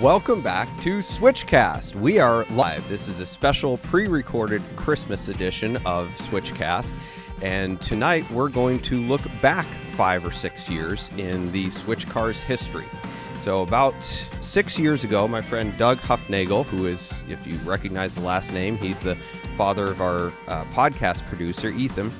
Welcome back to Switchcast. We are live. This is a special pre recorded Christmas edition of Switchcast. And tonight we're going to look back five or six years in the Switch Cars history. So, about six years ago, my friend Doug Huffnagel, who is, if you recognize the last name, he's the father of our uh, podcast producer, Ethan,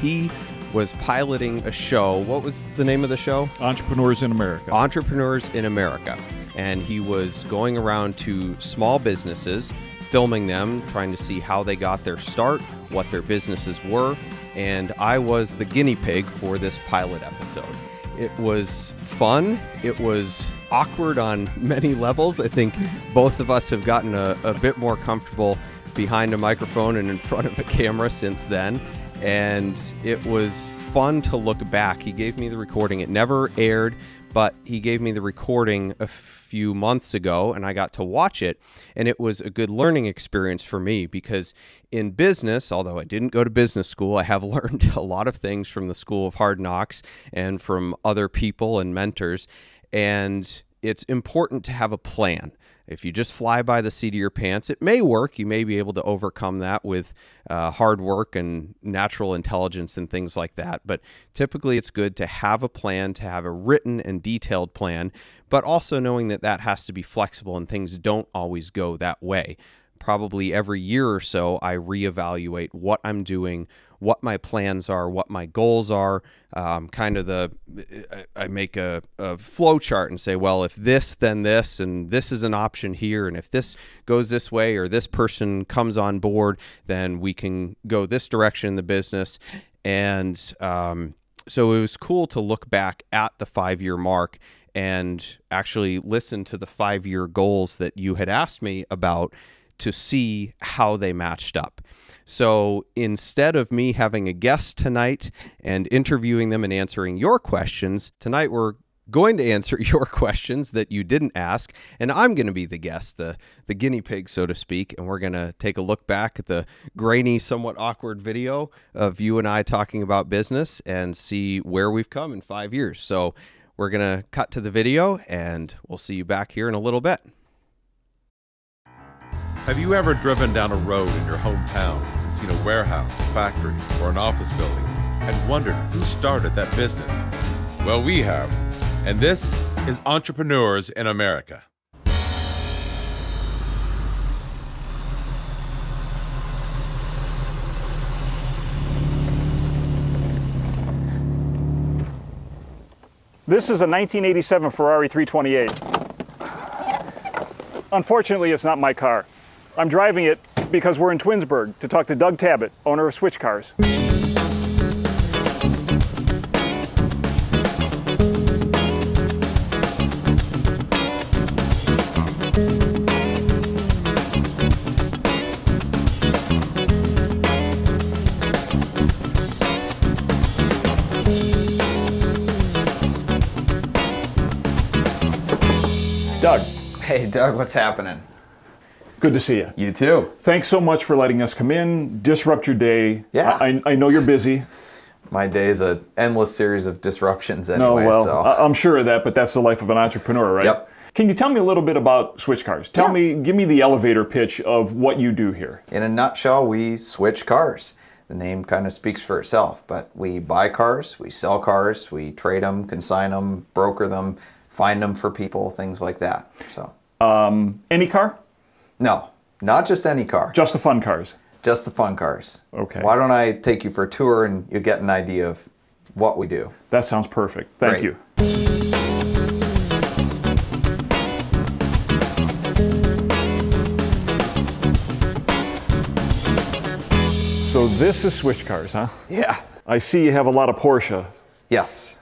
he was piloting a show. What was the name of the show? Entrepreneurs in America. Entrepreneurs in America. And he was going around to small businesses, filming them, trying to see how they got their start, what their businesses were. And I was the guinea pig for this pilot episode. It was fun. It was awkward on many levels. I think both of us have gotten a, a bit more comfortable behind a microphone and in front of a camera since then and it was fun to look back. He gave me the recording. It never aired, but he gave me the recording a few months ago and I got to watch it. And it was a good learning experience for me because in business, although I didn't go to business school, I have learned a lot of things from the School of Hard Knocks and from other people and mentors. And it's important to have a plan. If you just fly by the seat of your pants, it may work. You may be able to overcome that with uh, hard work and natural intelligence and things like that. But typically, it's good to have a plan, to have a written and detailed plan, but also knowing that that has to be flexible and things don't always go that way probably every year or so, I reevaluate what I'm doing, what my plans are, what my goals are. Um, kind of the, I make a, a flow chart and say, well, if this, then this, and this is an option here. And if this goes this way or this person comes on board, then we can go this direction in the business. And um, so it was cool to look back at the five year mark and actually listen to the five year goals that you had asked me about to see how they matched up. So instead of me having a guest tonight and interviewing them and answering your questions, tonight we're going to answer your questions that you didn't ask and i'm going to be the guest the the guinea pig so to speak and we're going to take a look back at the grainy somewhat awkward video of you and i talking about business and see where we've come in five years. So we're going to cut to the video and we'll see you back here in a little bit. Have you ever driven down a road in your hometown seen a warehouse, factory, or an office building and wondered who started that business? Well, we have. And this is Entrepreneurs in America. This is a 1987 Ferrari 328. Unfortunately, it's not my car. I'm driving it because we're in Twinsburg to talk to Doug Tabbitt, owner of Switch Cars. Doug, Hey, Doug, what's happening? Good to see you. You too. Thanks so much for letting us come in, disrupt your day. Yeah. I, I know you're busy. My day is an endless series of disruptions No, anyway, well, so. I'm sure of that, but that's the life of an entrepreneur, right? Yep. Can you tell me a little bit about Switch Cars? Tell Yeah. me, give me the elevator pitch of what you do here. In a nutshell, we switch cars. The name kind of speaks for itself, but we buy cars, we sell cars, we trade them, consign them, broker them, find them for people, things like that. So, um, Any car? No, not just any car, Just the fun cars. just the fun cars. Okay. Why don't I take you for a tour and you get an idea of what we do? That sounds perfect. Thank Great. you. So this is Switch Cars, huh? Yeah. I see you have a lot of Porsche. Yes.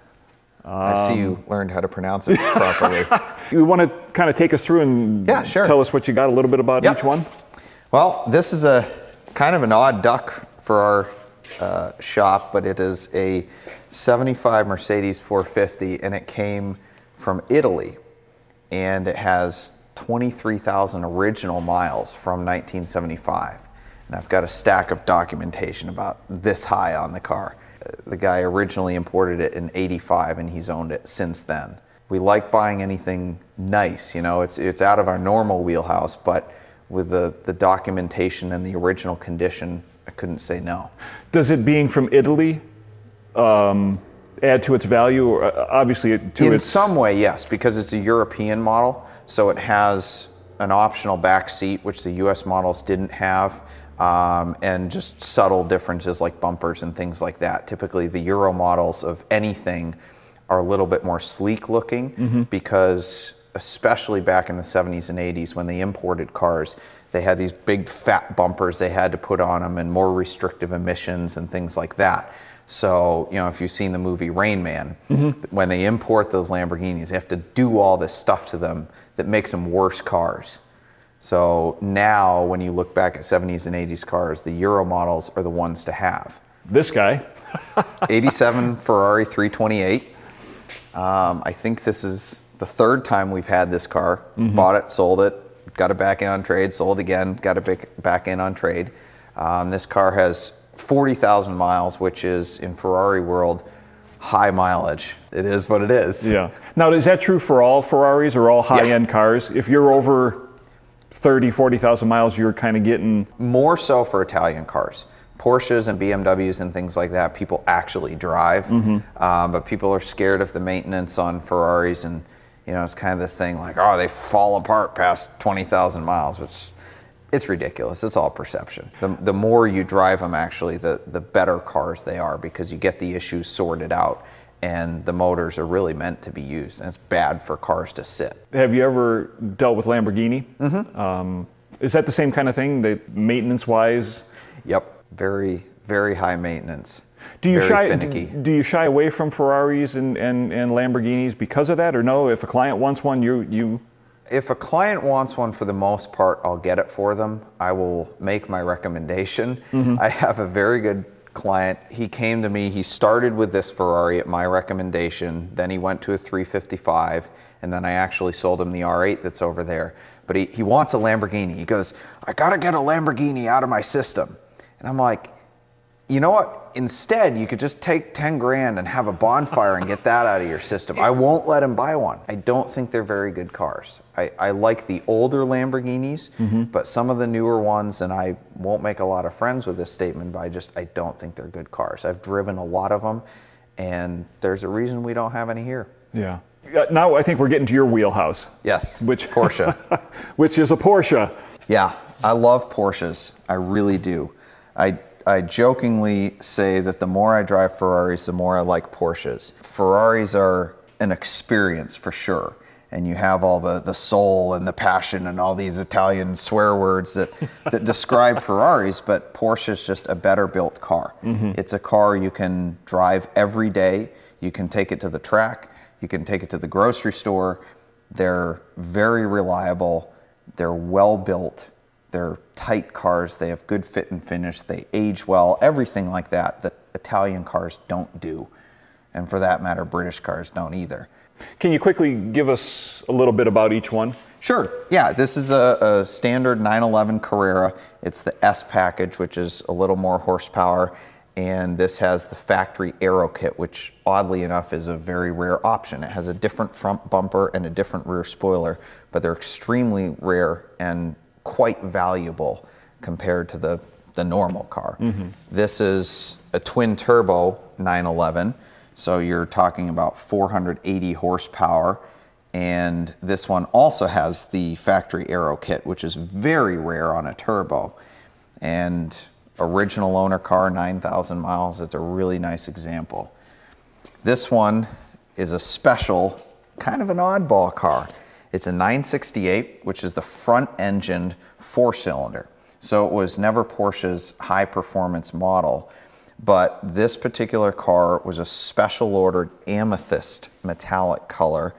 I see Um, you learned how to pronounce it properly. You want to kind of take us through and Yeah, sure. tell us what you got a little bit about Yep. each one? Well, this is a kind of an odd duck for our uh, shop, but it is a 75 Mercedes 450 and it came from Italy. And it has 23,000 original miles from 1975. And I've got a stack of documentation about this high on the car. Uh, The guy originally imported it in 85 and he's owned it since then. We like buying anything nice. You know, it's it's out of our normal wheelhouse, but with the the documentation and the original condition, I couldn't say no. Does it being from Italy um, add to its value, or uh, obviously to In its? some way, yes, because it's a European model, so it has an optional back seat, which the U.S. models didn't have, um, and just subtle differences like bumpers and things like that. Typically, the Euro models of anything are a little bit more sleek looking mm-hmm. because, especially back in the 70s and 80s when they imported cars, they had these big fat bumpers they had to put on them and more restrictive emissions and things like that. So, you know, if you've seen the movie Rain Man, mm-hmm. when they import those Lamborghinis, they have to do all this stuff to them that makes them worse cars. So now, when you look back at 70s and 80s cars, the Euro models are the ones to have. This guy. 87 Ferrari 328. Um, I think this is the third time we've had this car. Bought it, sold it, got it back in on trade, sold again, got it back- in on trade. Um, this car has 40,000 miles, which is in Ferrari world high mileage. It is what it is. Yeah. Now, is that true for all Ferraris or all high-end cars? If you're over 30, 40,000 miles, you're kind of getting more so for Italian cars. Porsches and BMWs and things like that, people actually drive, um, but people are scared of the maintenance on Ferraris, and you know it's kind of this thing like, oh, they fall apart past 20,000 miles, which it's ridiculous. It's all perception. The, the more you drive them, actually, the the better cars they are because you get the issues sorted out, and the motors are really meant to be used, and it's bad for cars to sit. Have you ever dealt with Lamborghini? Mm-hmm. Um, is that the same kind of thing, that maintenance-wise? Yep, very very high maintenance. Do you very shy? finicky. Do, you shy away from Ferraris and, and, and Lamborghinis because of that, or no? If a client wants one, you you If a client wants one, for the most part, I'll get it for them. I will make my recommendation. Mm-hmm. I have a very good client. He came to me, he started with this Ferrari at my recommendation, then he went to a 355, and then I actually sold him the R8 that's over there. But he, he wants a Lamborghini. He goes, I gotta get a Lamborghini out of my system. And I'm like, you know what? Instead, you could just take 10 grand and have a bonfire and get that out of your system. I won't let him buy one. I don't think they're very good cars. I, I like the older Lamborghinis, but some of the newer ones, and I won't make a lot of friends with this statement, but I just I don't think they're good cars. I've driven a lot of them, and there's a reason we don't have any here. yeah. Uh, Now I think we're getting to your wheelhouse, Yes, Which- Porsche. which is a Porsche. Yeah, I love Porsches. I really do. I, I jokingly say that the more I drive Ferraris, the more I like Porsches. Ferraris are an experience for sure. And you have all the, the soul and the passion and all these Italian swear words that, that describe Ferraris, but Porsche is just a better built car. Mm-hmm. It's a car you can drive every day. You can take it to the track. You can take it to the grocery store. They're very reliable. They're well built. They're tight cars. They have good fit and finish. They age well. Everything like that that Italian cars don't do. And for that matter, British cars don't either. Can you quickly give us a little bit about each one? Sure. Yeah, this is a, a standard 911 Carrera. It's the S package, which is a little more horsepower. And this has the factory aero kit, which oddly enough is a very rare option. It has a different front bumper and a different rear spoiler, but they're extremely rare and quite valuable compared to the, the normal car. Mm-hmm. This is a twin turbo 911, so you're talking about 480 horsepower. And this one also has the factory aero kit, which is very rare on a turbo. And original owner car, 9,000 miles. It's a really nice example. This one is a special, kind of an oddball car. It's a 968, which is the front engined four cylinder. So it was never Porsche's high performance model, but this particular car was a special ordered amethyst metallic color.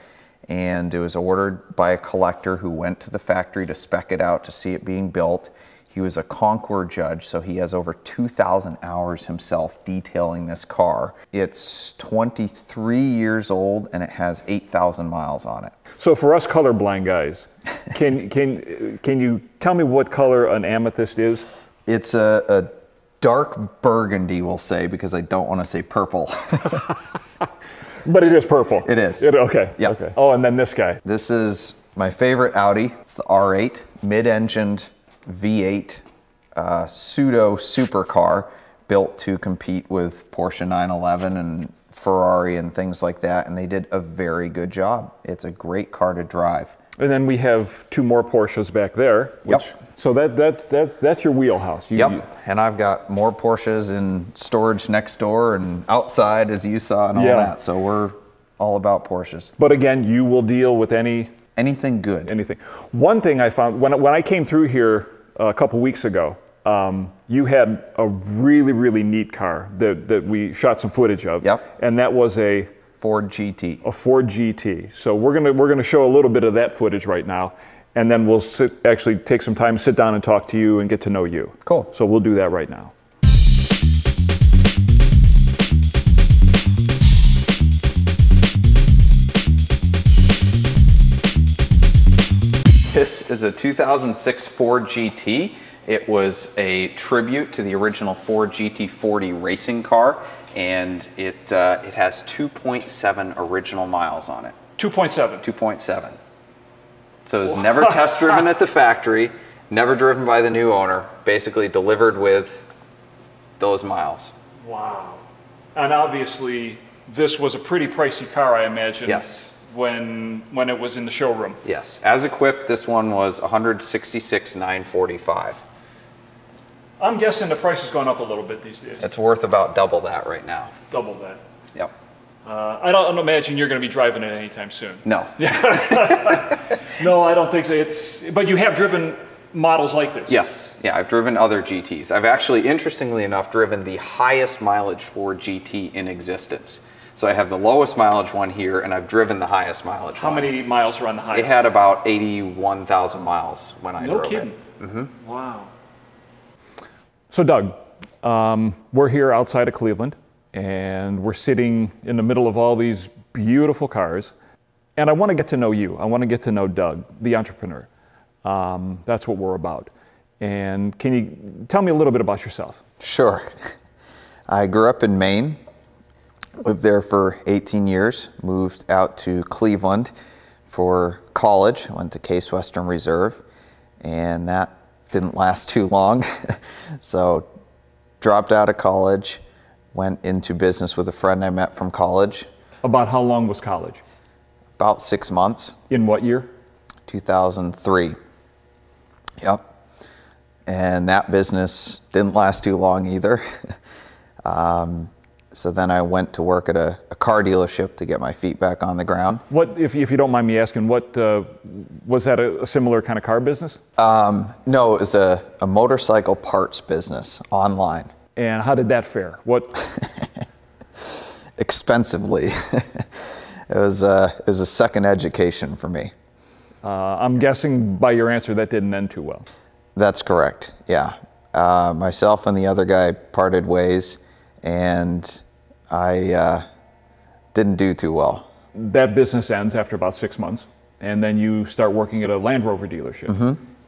And it was ordered by a collector who went to the factory to spec it out to see it being built. He was a Concours judge, so he has over 2,000 hours himself detailing this car. It's 23 years old and it has 8,000 miles on it. So for us colorblind guys, can can can you tell me what color an amethyst is? It's a, a dark burgundy, we'll say, because I don't want to say purple. But it is purple. It is. okay. Yep. Okay. Oh, and then this guy. This is my favorite Audi. It's the R8, mid-engined V8 uh, pseudo supercar built to compete with Porsche 911 and Ferrari and things like that. And they did a very good job. It's a great car to drive. And then we have two more Porsches back there. Which, Yep. So that that that's that's your wheelhouse. You, Yep. you- And I've got more Porsches in storage next door and outside, as you saw, and all Yeah. that. So we're all about Porsches. but again, you will deal with any Anything good. anything. One thing I found when when I came through here a couple weeks ago, um, you had a really really neat car that that we shot some footage of. Yep. And that was a Ford GT. a Ford GT. So we're gonna we're gonna show a little bit of that footage right now, and then we'll sit, actually take some time, sit down, and talk to you and get to know you. Cool. So we'll do that right now. This is a 2006 Ford GT. It was a tribute to the original Ford GT40 racing car, and it uh, it has 2.7 original miles on it. Two point seven. 2.7. So it was never test driven at the factory, never driven by the new owner. Basically delivered with those miles. Wow. And obviously, this was a pretty pricey car, I imagine. Yes. When when it was in the showroom. Yes, as equipped, this one was 166,945. I'm guessing the price has gone up a little bit these days. It's worth about double that right now. double that. Yep. Uh, I, don't, I don't imagine you're going to be driving it anytime soon. No. No, I don't think so. It's but you have driven models like this. Yes, yeah, I've driven other GTs. I've actually, interestingly enough, driven the highest mileage Ford GT in existence. So I have the lowest mileage one here, and I've driven the highest mileage How one. many miles are on the highway? It had about 81,000 miles when I No drove kidding. it. Wow. So, Doug, um, we're here outside of Cleveland, and we're sitting in the middle of all these beautiful cars. And I want to get to know you. I want to get to know Doug, the entrepreneur. Um, that's what we're about. And can you tell me a little bit about yourself? Sure. I grew up in Maine, lived there for 18 years, moved out to Cleveland for college, went to Case Western Reserve, and that didn't last too long. so, dropped out of college, went into business with a friend I met from college, About how long was college? about six months, In what year? 2003. Yep. And that business didn't last too long either. um, so then I went to work at a, a car dealership to get my feet back on the ground. What, if, if you don't mind me asking, what uh, was that a, a similar kind of car business? Um, no, it was a, a motorcycle parts business online, And how did that fare? What? expensively. it was a, it was a second education for me. Uh, I'm guessing by your answer that didn't end too well. That's correct. Yeah. Uh, myself and the other guy parted ways, and I uh, didn't do too well. That business ends after about six months, and then you start working at a Land Rover dealership.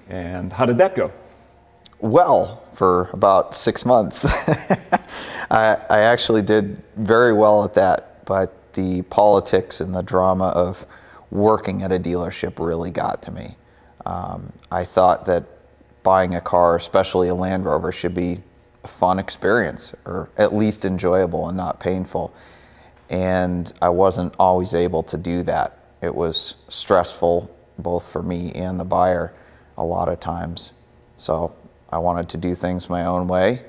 And how did that go? Well, for about six months. I, I actually did very well at that, but the politics and the drama of working at a dealership really got to me. Um, I thought that buying a car, especially a Land Rover, should be a fun experience or at least enjoyable and not painful. And I wasn't always able to do that. It was stressful both for me and the buyer a lot of times. So I wanted to do things my own way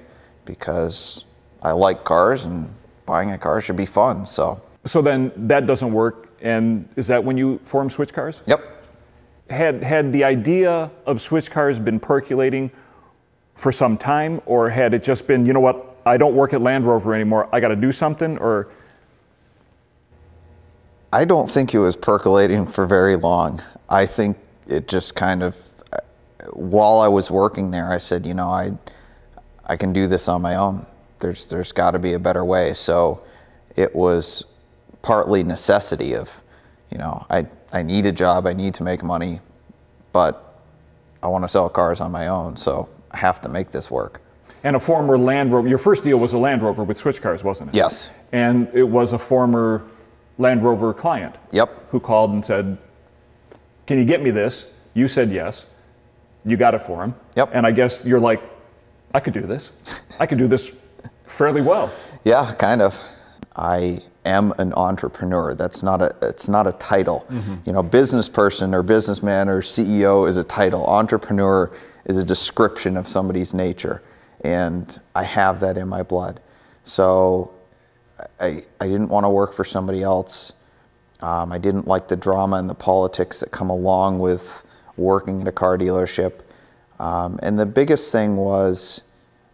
because I like cars and buying a car should be fun. So, So then that doesn't work, and is that when you formed Switch Cars? yep. Had had the idea of Switch Cars been percolating for some time, or had it just been, you know what, I don't work at Land Rover anymore, I got to do something, or I don't think it was percolating for very long. I think it just kind of, while I was working there, I said, you know, I, I can do this on my own. There's, there's got to be a better way. So it was partly necessity of, you know, I, I need a job, I need to make money, but I want to sell cars on my own, so have to make this work. and a former Land Rover. Your first deal was a Land Rover with Switch Cars, wasn't it? Yes. And it was a former Land Rover client. Yep. Who called and said, "Can you get me this?" You said yes. You got it for him. Yep. And I guess you're like, "I could do this. I could do this fairly well." Yeah, kind of. I am an entrepreneur. That's not a it's not a title. Mm-hmm. You know, business person or businessman or CEO is a title. Entrepreneur is a description of somebody's nature, and I have that in my blood. So I I didn't want to work for somebody else. Um, I didn't like the drama and the politics that come along with working at a car dealership. Um, and the biggest thing was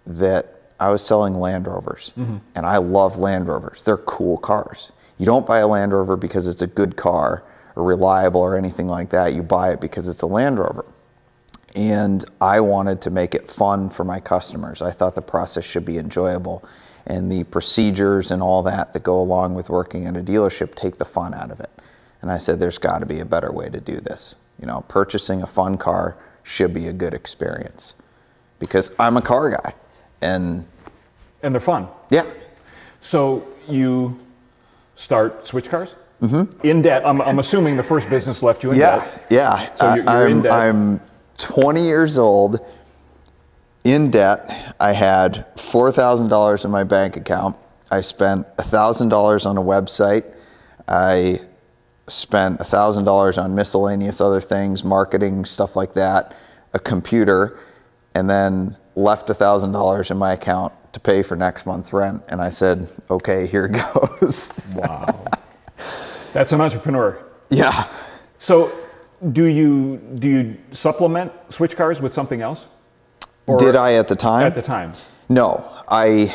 that I was selling Land Rovers, and I love Land Rovers. They're cool cars. You don't buy a Land Rover because it's a good car or reliable or anything like that. You buy it because it's a Land Rover. And I wanted to make it fun for my customers. I thought the process should be enjoyable. And the procedures and all that that go along with working at a dealership take the fun out of it. And I said, there's got to be a better way to do this. You know, purchasing a fun car should be a good experience because I'm a car guy. And And they're fun. yeah, So you start switch cars? Mm-hmm. In debt. I'm, I'm assuming the first business left you in Yeah, debt. yeah. So you're- you're in I'm, debt. I'm 20 years old, in debt. I had $4,000 in my bank account. I spent $1,000 on a website. I spent $1,000 on miscellaneous other things, marketing, stuff like that, a computer, and then left $1,000 in my account to pay for next month's rent. And I said, okay, here goes. Wow. That's an entrepreneur. yeah. So do you do you supplement switch cars with something else? Or Did I at the time? at the time? No, I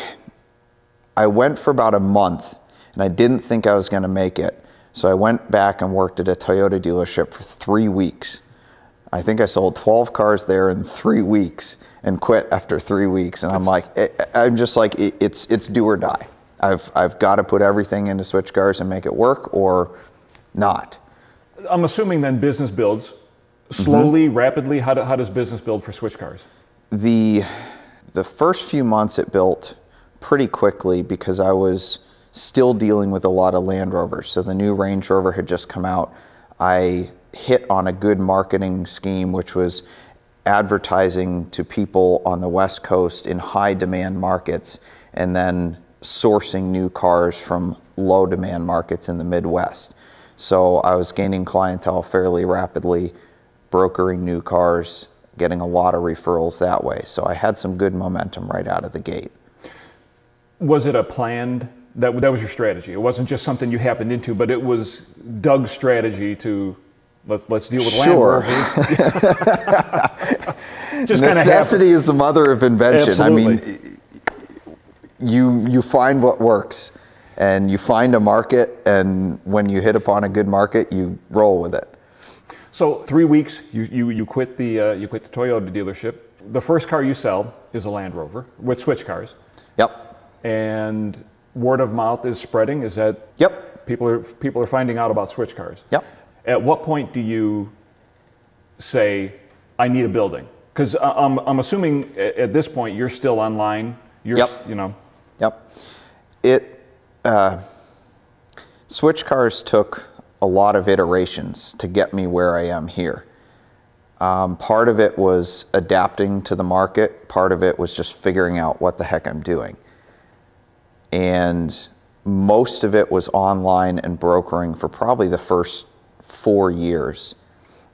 I went for about a month and I didn't think I was going to make it. So I went back and worked at a Toyota dealership for 3 weeks. I think I sold 12 cars there in 3 weeks and quit after 3 weeks and I'm like I- I'm just like it's it's do or die. I've I've got to put everything into switch cars and make it work or not. I'm assuming then business builds slowly, mm-hmm. rapidly. How, do, how does business build for switch cars? the the first few months it built pretty quickly because I was still dealing with a lot of Land Rovers. So the new Range Rover had just come out. I hit on a good marketing scheme, which was advertising to people on the West Coast in high demand markets and then sourcing new cars from low demand markets in the Midwest. So I was gaining clientele fairly rapidly, brokering new cars, getting a lot of referrals that way. So I had some good momentum right out of the gate. Was it a planned? That that was your strategy. It wasn't just something you happened into, but it was Doug's strategy to let's let's deal with Sure. Land just Necessity is the mother of invention. I mean, Absolutely. you you find what works, and you find a market, and when you hit upon a good market, you roll with it. So three weeks, you you, you quit the uh, you quit the Toyota dealership. The first car you sell is a Land Rover with switch cars, Yep. and word of mouth is spreading. Is that Yep. people are people are finding out about switch cars? Yep. At what point do you say, "I need a building"? Because I'm I'm assuming at this point you're still online. You're Yep. you know Yep. It uh, switch cars took a lot of iterations to get me where I am here. Um, part of it was adapting to the market. Part of it was just figuring out what the heck I'm doing. And most of it was online and brokering for probably the first four years.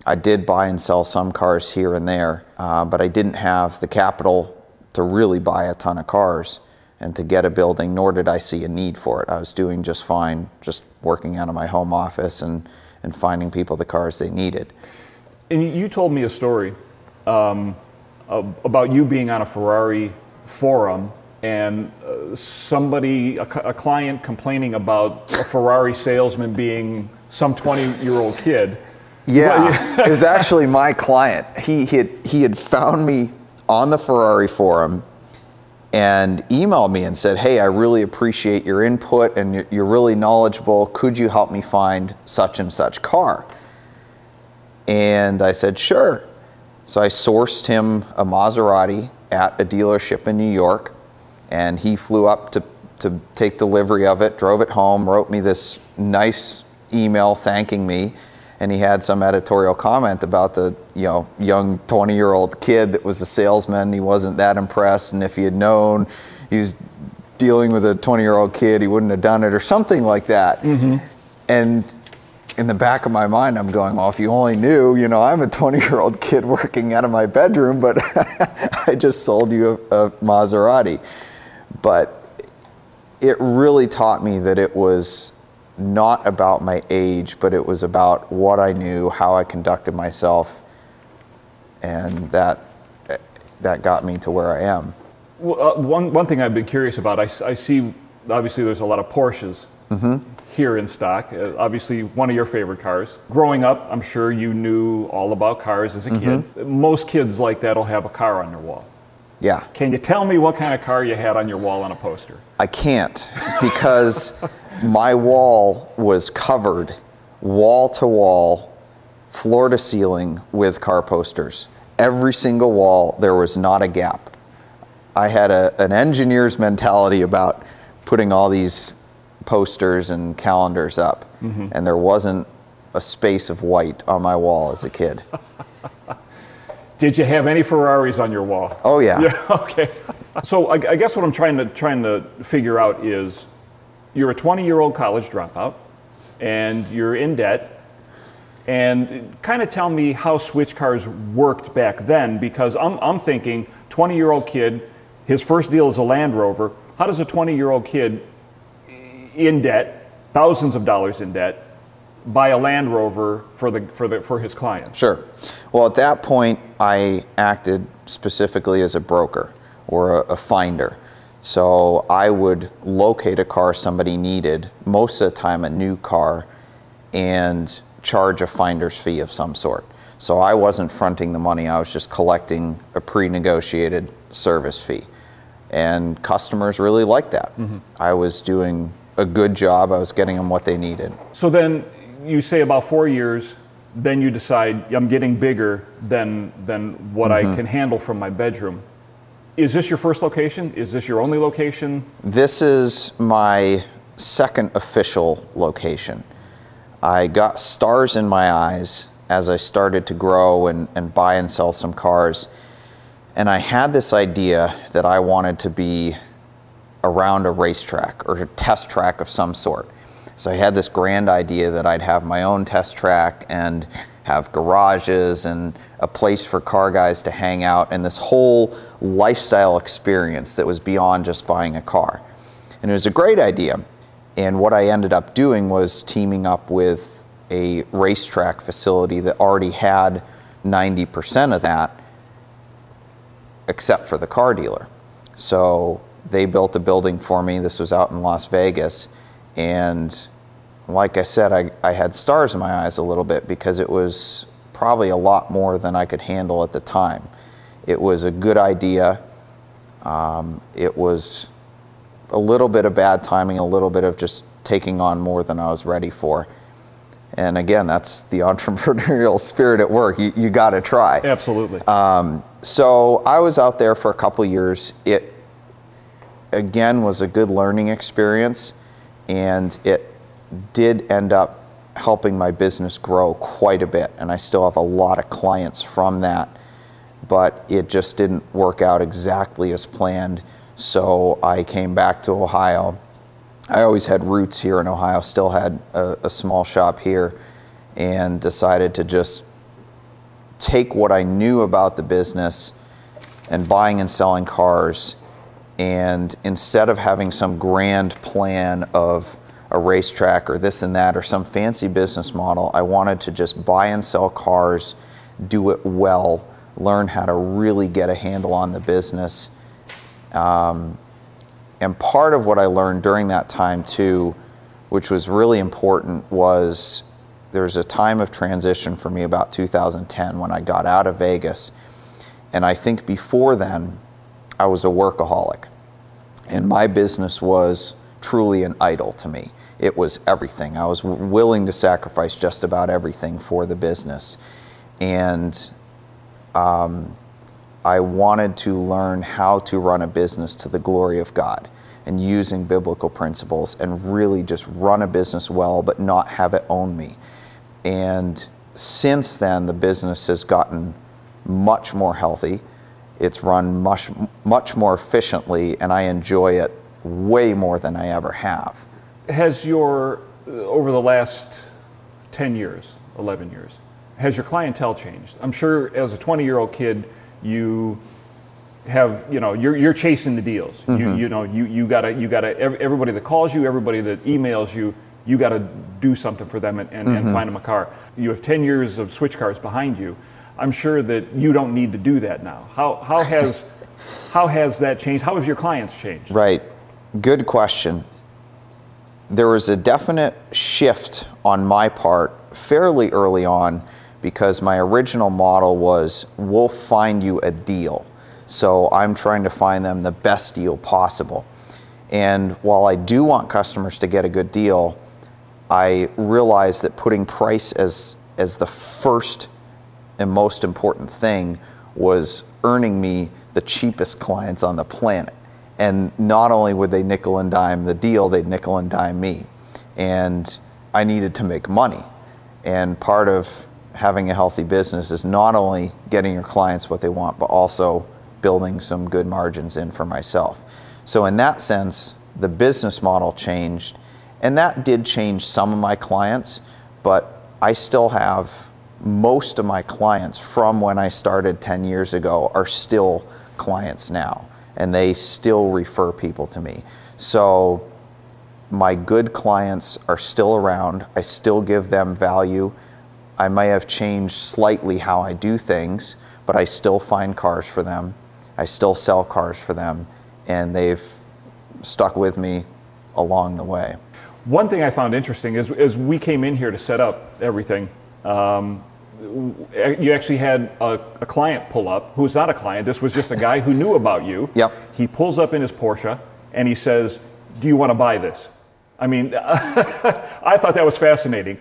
I did buy and sell some cars here and there, uh, but I didn't have the capital to really buy a ton of cars and to get a building, nor did I see a need for it. I was doing just fine, just working out of my home office and, and finding people the cars they needed. And you- told me a story um, about you being on a Ferrari forum and uh, somebody, a, a client, complaining about a Ferrari salesman being some 20 year old kid. Yeah, it was actually my client. He had he had found me on the Ferrari forum and emailed me and said, "Hey, I really appreciate your input and you're, really knowledgeable. Could you help me find such and such car?" And I said, "Sure." So I sourced him a Maserati at a dealership in New York, and he flew up to to take delivery of it, drove it home, wrote me this nice email thanking me. And he had some editorial comment about the you know young 20 year old kid that was a salesman. He wasn't that impressed, and if he had known he was dealing with a 20 year old kid, he wouldn't have done it, or something like that. Mm-hmm. And in the back of my mind, I'm going, well, if you only knew, you know, I'm a 20 year old kid working out of my bedroom, but I just sold you a, a Maserati. But it really taught me that it was not about my age, but it was about what I knew, how I conducted myself, and that that got me to where I am. Well, uh, one, one thing I've been curious about—I see obviously there's a lot of Porsches here in stock. Uh, obviously, one of your favorite cars. Growing up, I'm sure you knew all about cars as a kid. Most kids like that will have a car on their wall. Yeah. Can you tell me what kind of car you had on your wall on a poster? I can't because my wall was covered wall to wall, floor to ceiling with car posters. Every single wall, there was not a gap. I had a, an engineer's mentality about putting all these posters and calendars up, mm-hmm. and there wasn't a space of white on my wall as a kid. Did you have any Ferraris on your wall? Oh, yeah. Yeah. Okay. So I, I guess what I'm trying to trying to figure out is, you're a 20 year old college dropout, and you're in debt, and kind of tell me how switch cars worked back then because I'm I'm thinking 20 year old kid, his first deal is a Land Rover. How does a 20 year old kid in debt, thousands of dollars in debt, buy a Land Rover for the for the for his client? Sure. Well, at that point, I acted specifically as a broker or a, a finder. So I would locate a car somebody needed, most of the time a new car, and charge a finder's fee of some sort. So I wasn't fronting the money, I was just collecting a pre negotiated service fee. And customers really liked that. Mm-hmm. I was doing a good job, I was getting them what they needed. So then you say about four years, then you decide I'm getting bigger than than what I mm-hmm. can handle from my bedroom. Is this your first location? Is this your only location? This is my second official location. I got stars in my eyes as I started to grow and, and buy and sell some cars. And I had this idea that I wanted to be around a racetrack or a test track of some sort. So I had this grand idea that I'd have my own test track and have garages and a place for car guys to hang out and this whole lifestyle experience that was beyond just buying a car. And it was a great idea. And what I ended up doing was teaming up with a racetrack facility that already had 90% of that except for the car dealer. So they built a building for me. This was out in Las Vegas. And like I said, I, I had stars in my eyes a little bit because it was probably a lot more than I could handle at the time. It was a good idea. Um, it was a little bit of bad timing, a little bit of just taking on more than I was ready for. And again, that's the entrepreneurial spirit at work. You, you got to try. Absolutely. Um, so I was out there for a couple years. It again was a good learning experience, and it did end up helping my business grow quite a bit. And I still have a lot of clients from that, but it just didn't work out exactly as planned. So I came back to Ohio. I always had roots here in Ohio, still had a, a small shop here, and decided to just take what I knew about the business and buying and selling cars, and instead of having some grand plan of a racetrack or this and that or some fancy business model, I wanted to just buy and sell cars, do it well, learn how to really get a handle on the business. Um, and part of what I learned during that time too, which was really important, was there was a time of transition for me about 2010 when I got out of Vegas. And I think before then, I was a workaholic. And my business was truly an idol to me. It was everything. I was willing to sacrifice just about everything for the business. And um, I wanted to learn how to run a business to the glory of God. and using biblical principles and really just run a business well, but not have it own me. And since then, the business has gotten much more healthy. It's run much, much more efficiently, and I enjoy it way more than I ever have. Has your, over the last 10 years, 11 years, has your clientele changed? I'm sure as a 20 year old kid, you have you know you're, you're chasing the deals mm-hmm. you, you know you, you gotta you gotta everybody that calls you everybody that emails you you gotta do something for them and, and, mm-hmm. and find them a car you have 10 years of switch cars behind you i'm sure that you don't need to do that now. How, how has how has that changed? How have your clients changed? Right. Good question. There was a definite shift on my part fairly early on because my original model was we'll find you a deal. So I'm trying to find them the best deal possible. And while I do want customers to get a good deal, I realize that putting price as as the first and most important thing was earning me the cheapest clients on the planet. And not only would they nickel and dime the deal, they'd nickel and dime me. And I needed to make money. And part of having a healthy business is not only getting your clients what they want, but also building some good margins in for myself. So, in that sense, the business model changed, and that did change some of my clients, but I still have most of my clients from when I started 10 years ago are still clients now, and they still refer people to me. So, my good clients are still around. I still give them value. I may have changed slightly how I do things, but I still find cars for them. I still sell cars for them, and they've stuck with me along the way. One thing I found interesting is as we came in here to set up everything, um, you actually had a, a, client pull up who's not a client. This was just a guy who knew about you. Yep. He pulls up in his Porsche and he says, "Do you want to buy this?" I mean, I thought that was fascinating.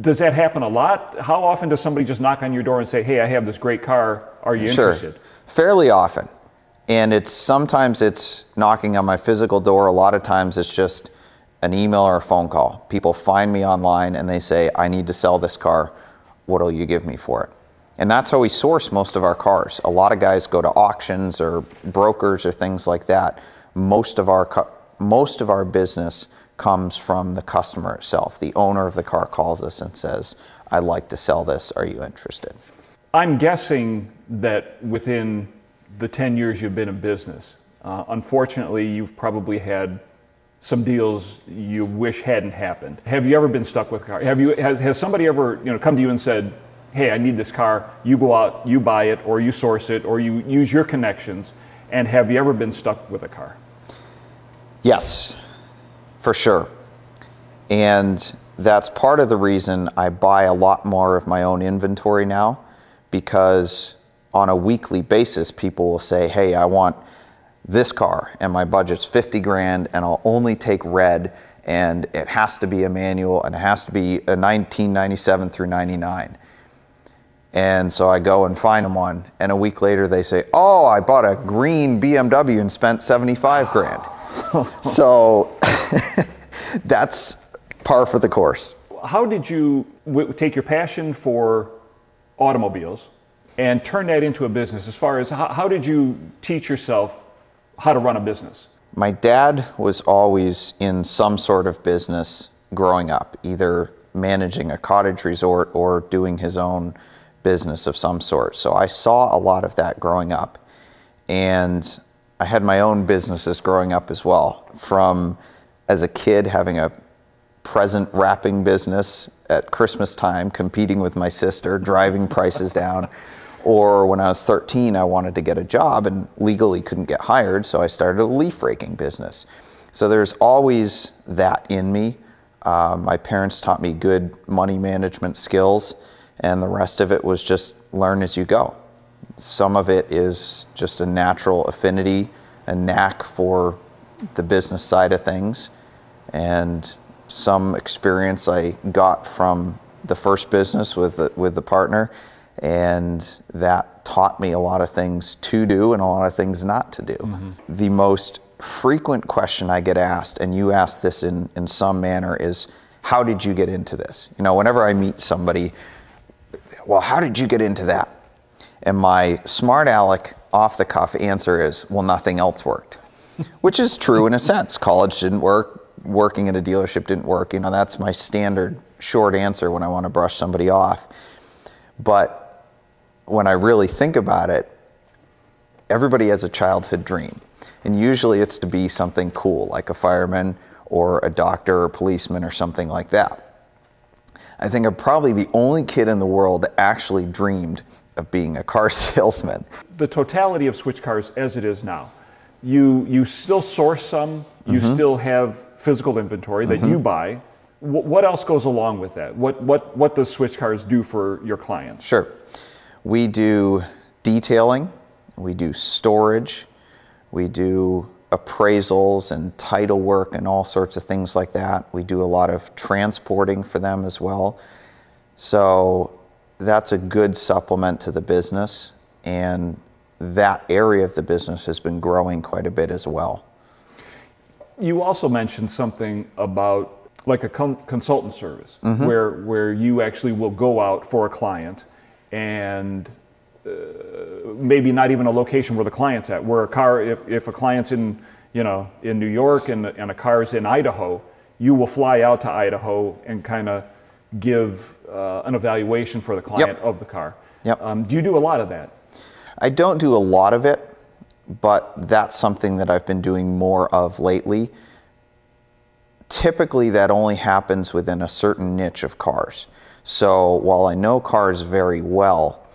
Does that happen a lot? How often does somebody just knock on your door and say, "Hey, I have this great car. Are you sure. interested?" Fairly often and it's sometimes it's knocking on my physical door a lot of times it's just an email or a phone call people find me online and they say i need to sell this car what'll you give me for it? And that's how we source most of our cars. A lot of guys go to auctions or brokers or things like that. Most of our most of our business comes from the customer itself. The owner of the car calls us and says i'd like to sell this. Are you interested? I'm guessing that within the 10 years you've been in business. Uh, unfortunately, you've probably had some deals you wish hadn't happened. Have you ever been stuck with a car? Have you has, has somebody ever you know come to you and said, "Hey, I need this car." You go out, you buy it, or you source it, or you use your connections. And have you ever been stuck with a car? Yes, for sure. And that's part of the reason I buy a lot more of my own inventory now because on a weekly basis, people will say, hey, I want this car and my budget's 50 grand and I'll only take red and it has to be a manual and it has to be a 1997 through 99. And so I go and find them one and a week later they say, oh, I bought a green BMW and spent 75 grand. so that's par for the course. How did you w- take your passion for automobiles and turn that into a business as far as how, how did you teach yourself how to run a business? My dad was always in some sort of business growing up, either managing a cottage resort or doing his own business of some sort. So I saw a lot of that growing up. And I had my own businesses growing up as well. From as a kid having a present wrapping business at Christmas time, competing with my sister, driving prices down. Or when I was 13, I wanted to get a job and legally couldn't get hired, so I started a leaf raking business. So there's always that in me. Uh, my parents taught me good money management skills, and the rest of it was just learn as you go. Some of it is just a natural affinity, a knack for the business side of things, and some experience I got from the first business with the, with the partner and that taught me a lot of things to do and a lot of things not to do. Mm-hmm. The most frequent question I get asked, and you ask this in, in some manner, is how did you get into this? You know, whenever I meet somebody, well, how did you get into that? And my smart aleck off the cuff answer is, well, nothing else worked, which is true in a sense. College didn't work, working at a dealership didn't work. You know, that's my standard short answer when I want to brush somebody off. But when I really think about it, everybody has a childhood dream. And usually it's to be something cool, like a fireman or a doctor or policeman or something like that. I think I'm probably the only kid in the world that actually dreamed of being a car salesman. The totality of switch cars as it is now, you, you still source some, you Mm-hmm. still have physical inventory that you buy. Wh- what else goes along with that? What, what, what does switch cars do for your clients? Sure. We do detailing, we do storage, we do appraisals and title work and all sorts of things like that. We do a lot of transporting for them as well. So that's a good supplement to the business, and that area of the business has been growing quite a bit as well. You also mentioned something about like a con- consultant service Mm-hmm. where, where you actually will go out for a client and uh, maybe not even a location where the client's at. Where a car, if, if a client's in, you know, in New York and, and a car's in Idaho, you will fly out to Idaho and kind of give uh, an evaluation for the client of the car. Yep. Um, do you do a lot of that? I don't do a lot of it, but that's something that I've been doing more of lately. Typically, that only happens within a certain niche of cars. So while I know cars very well,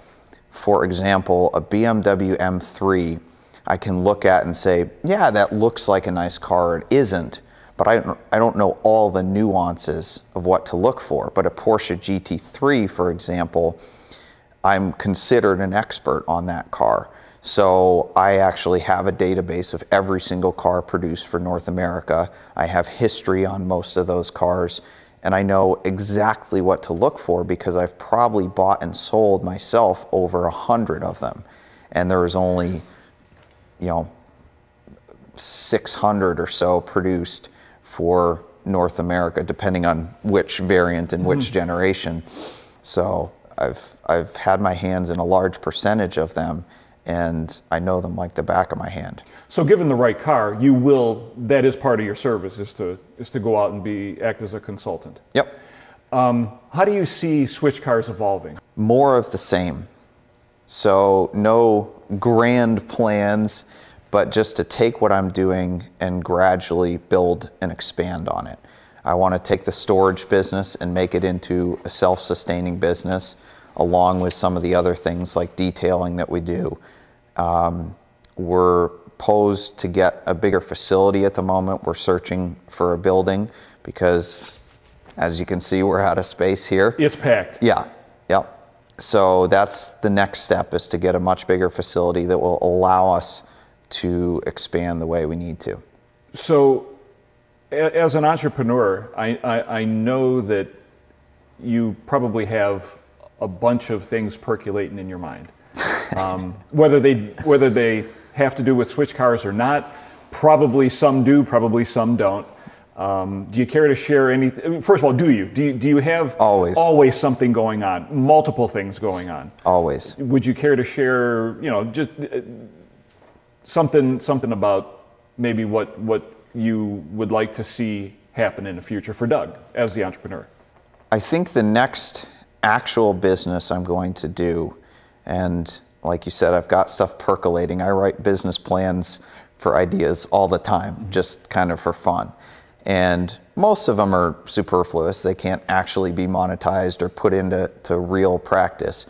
for example, a BMW M3, I can look at and say, yeah, that looks like a nice car. It isn't, but I don't, I don't know all the nuances of what to look for. But a Porsche GT3, for example, I'm considered an expert on that car. So I actually have a database of every single car produced for North America. I have history on most of those cars, and I know exactly what to look for because I've probably bought and sold myself over a hundred of them. And there was only, you know, 600 or so produced for North America, depending on which variant and which mm-hmm. generation. So I've I've had my hands in a large percentage of them, and I know them like the back of my hand. So, given the right car, you will. That is part of your service is to is to go out and be act as a consultant. Yep, Um, how do you see switch cars evolving? more of the same. So no grand plans, but just to take what I'm doing and gradually build and expand on it. I want to take the storage business and make it into a self-sustaining business, along with some of the other things like detailing that we do. Um, we're posed to get a bigger facility at the moment. We're searching for a building because, as you can see, we're out of space here. It's packed. Yeah, yep. So that's the next step is to get a much bigger facility that will allow us to expand the way we need to. So, as an entrepreneur, I, I, I know that you probably have a bunch of things percolating in your mind. Um, whether they whether they have to do with switch cars or not, probably some do, probably some don't. Um, do you care to share anything? First of all, do you? Do you, do you have Always. always something going on, multiple things going on? Always. Would you care to share, you know, just uh, something something about maybe what what you would like to see happen in the future for Doug as the entrepreneur? I think the next actual business I'm going to do, and like you said, I've got stuff percolating. I write business plans for ideas all the time, mm-hmm. just kind of for fun. And most of them are superfluous. They can't actually be monetized or put into to real practice.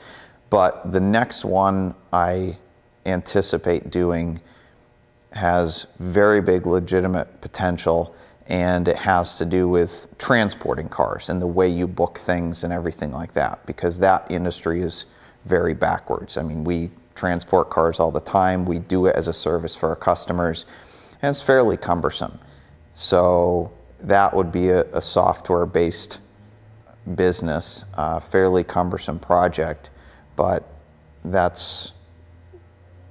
But the next one I anticipate doing has very big legitimate potential and it has to do with transporting cars and the way you book things and everything like that because that industry is very backwards. I mean, we transport cars all the time, we do it as a service for our customers, and it's fairly cumbersome. So, that would be a, a software based business, a fairly cumbersome project, but that's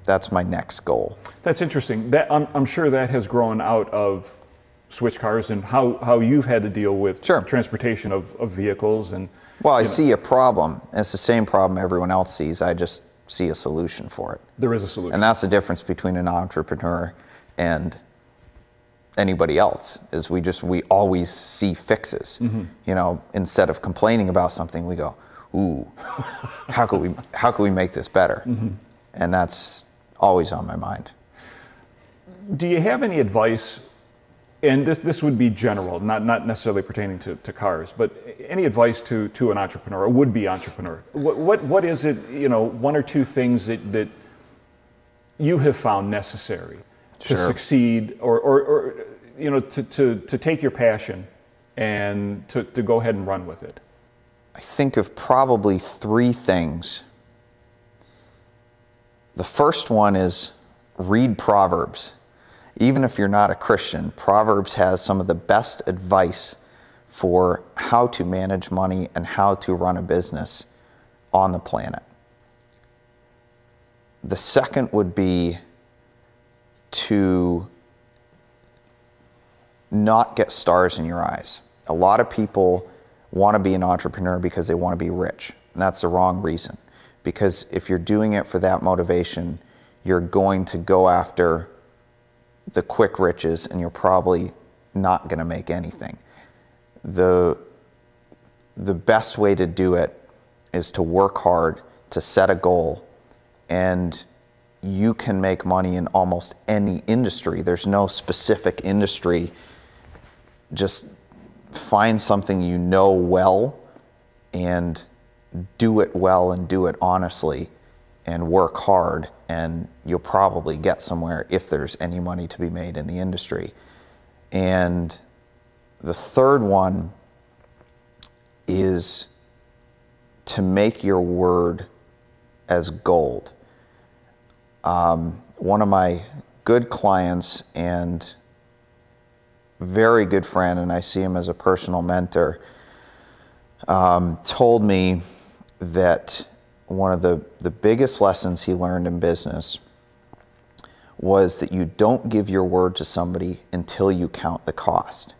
that's my next goal. That's interesting. That I'm, I'm sure that has grown out of switch cars and how, how you've had to deal with Sure. transportation of, of vehicles and Well, I you know, see a problem. It's the same problem everyone else sees. I just see a solution for it. there is a solution. And that's the difference between an entrepreneur and anybody else is we just we always see fixes. Mm-hmm. You know, instead of complaining about something, we go, "Ooh, how could we how could we make this better?" Mm-hmm. And that's always on my mind. Do you have any advice? And this, this would be general, not, not necessarily pertaining to, to cars, but any advice to, to an entrepreneur, a would be entrepreneur? What, what, what is it, you know, one or two things that, that you have found necessary to Sure. succeed or, or, or you know, to, to, to take your passion and to, to go ahead and run with it? I think of probably three things. The first one is read Proverbs. Even if you're not a Christian, Proverbs has some of the best advice for how to manage money and how to run a business on the planet. The second would be to not get stars in your eyes. A lot of people want to be an entrepreneur because they want to be rich. And that's the wrong reason. Because if you're doing it for that motivation, you're going to go after the quick riches and you're probably not going to make anything. The, the best way to do it is to work hard, to set a goal, and you can make money in almost any industry. There's no specific industry. Just find something you know well and do it well and do it honestly and work hard and you'll probably get somewhere if there's any money to be made in the industry. And the third one is to make your word as gold. Um, one of my good clients and very good friend, and I see him as a personal mentor, um, told me that one of the, the biggest lessons he learned in business was that you don't give your word to somebody until you count the cost.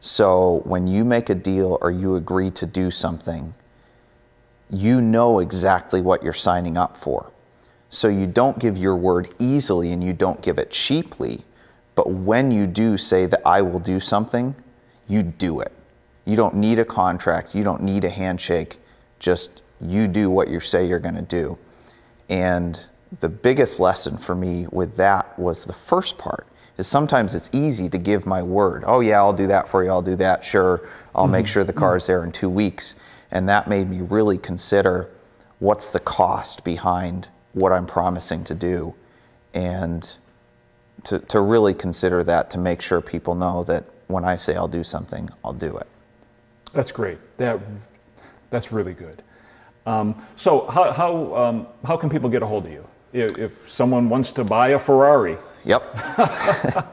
So when you make a deal or you agree to do something, you know exactly what you're signing up for. So you don't give your word easily and you don't give it cheaply. But when you do say that I will do something, you do it. You don't need a contract, you don't need a handshake. Just you do what you say you're going to do. And the biggest lesson for me with that was the first part is sometimes it's easy to give my word. Oh yeah, I'll do that for you. I'll do that. Sure. I'll make mm-hmm. sure the car's mm-hmm. there in 2 weeks. And that made me really consider what's the cost behind what I'm promising to do and to, to really consider that to make sure people know that when I say I'll do something, I'll do it. That's great. That, that's really good. Um, so, how, how, um, how can people get a hold of you? If, if someone wants to buy a Ferrari, Yep.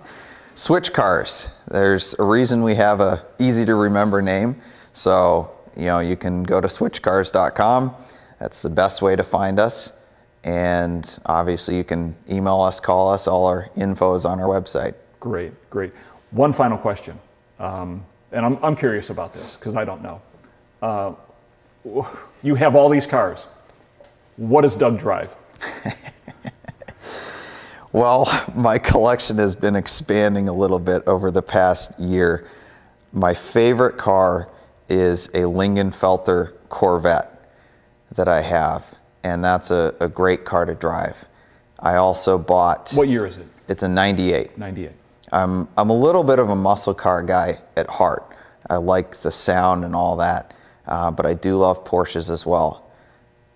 Switch cars. There's a reason we have a easy to remember name. So, you know, you can go to switchcars.com. That's the best way to find us. And obviously you can email us, call us. All our info is on our website. great, great. One final question, um, and I'm, I'm curious about this because I don't know. Uh, you have all these cars. What does Doug drive? Well, my collection has been expanding a little bit over the past year. My favorite car is a Lingenfelter Corvette that I have, and that's a, a great car to drive. I also bought, What year is it? it's a 98. 98. I'm, I'm a little bit of a muscle car guy at heart. I like the sound and all that, uh, but I do love Porsches as well.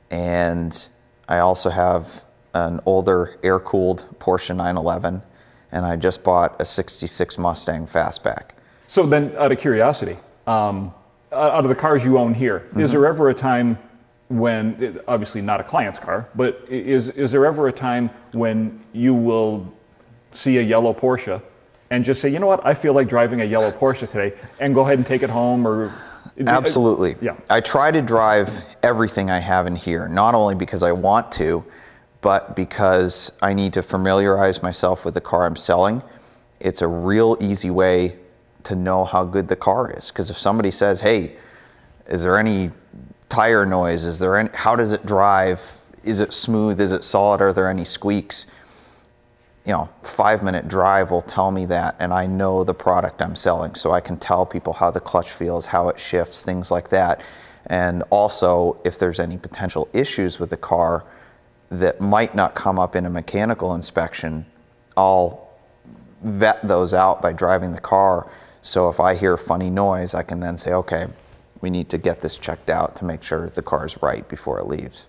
And I also have an older air cooled Porsche 911, and I just bought a 66 Mustang Fastback. So then, out of curiosity, um, out of the cars you own here, is there ever a time when, obviously not a client's car, but is, is there ever a time when you will see a yellow Porsche and just say, you know what, I feel like driving a yellow Porsche today, and go ahead and take it home or? Absolutely. Yeah. I try to drive everything I have in here, not only because I want to, but because I need to familiarize myself with the car I'm selling, it's a real easy way to know how good the car is. Because if somebody says, "Hey, is there any tire noise? Is there any? How does it drive? Is it smooth? Is it solid? Are there any squeaks?" You know, five minute drive will tell me that, and I know the product I'm selling, so I can tell people how the clutch feels, how it shifts, things like that. And also, if there's any potential issues with the car that might not come up in a mechanical inspection, I'll vet those out by driving the car. So if I hear funny noise, I can then say, okay, we need to get this checked out to make sure the car is right before it leaves.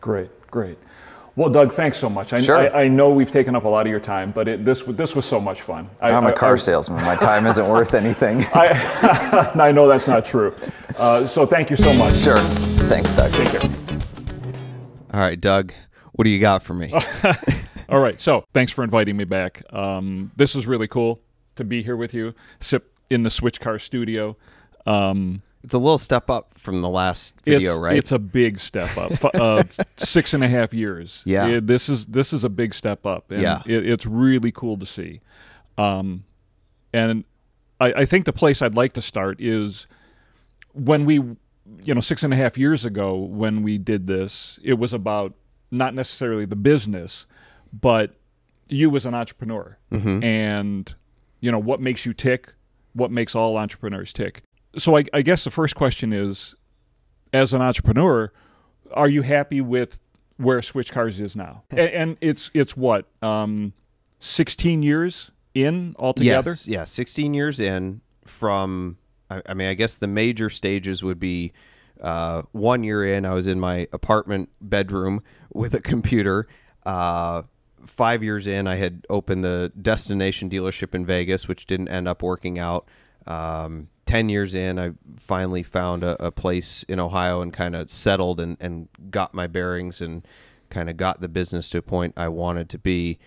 Great, great. Well, Doug, thanks so much. I, Sure. I, I know we've taken up a lot of your time, but it, this this was so much fun. I, I'm a a car salesman. My time isn't worth anything. I, I know that's not true. Uh, so thank you so much. sure. Thanks, Doug. Take care. All right, Doug, what do you got for me? All right. So thanks for inviting me back. Um, this is really cool to be here with you. Sit in the Switch Car studio. Um, it's a little step up from the last video, it's, right? It's a big step up. Uh, six and a half years. Yeah. It- this is this is a big step up. And Yeah. It, it's really cool to see. Um, and I, I think the place I'd like to start is when we, you know, six and a half years ago when we did this, it was about not necessarily the business, but you as an entrepreneur and you know what makes you tick, what makes all entrepreneurs tick. So I, I guess the first question is, as an entrepreneur, are you happy with where Switch Cars is now? and, and it's it's what um, sixteen years in altogether. Yes, yeah, 16 years in from, I, I mean, I guess the major stages would be uh, one year in, I was in my apartment bedroom with a computer. Uh, five years in, I had opened the destination dealership in Vegas, which didn't end up working out. Um, 10 years in, I finally found a, a place in Ohio and kind of settled and, and got my bearings and kind of got the business to a point I wanted to be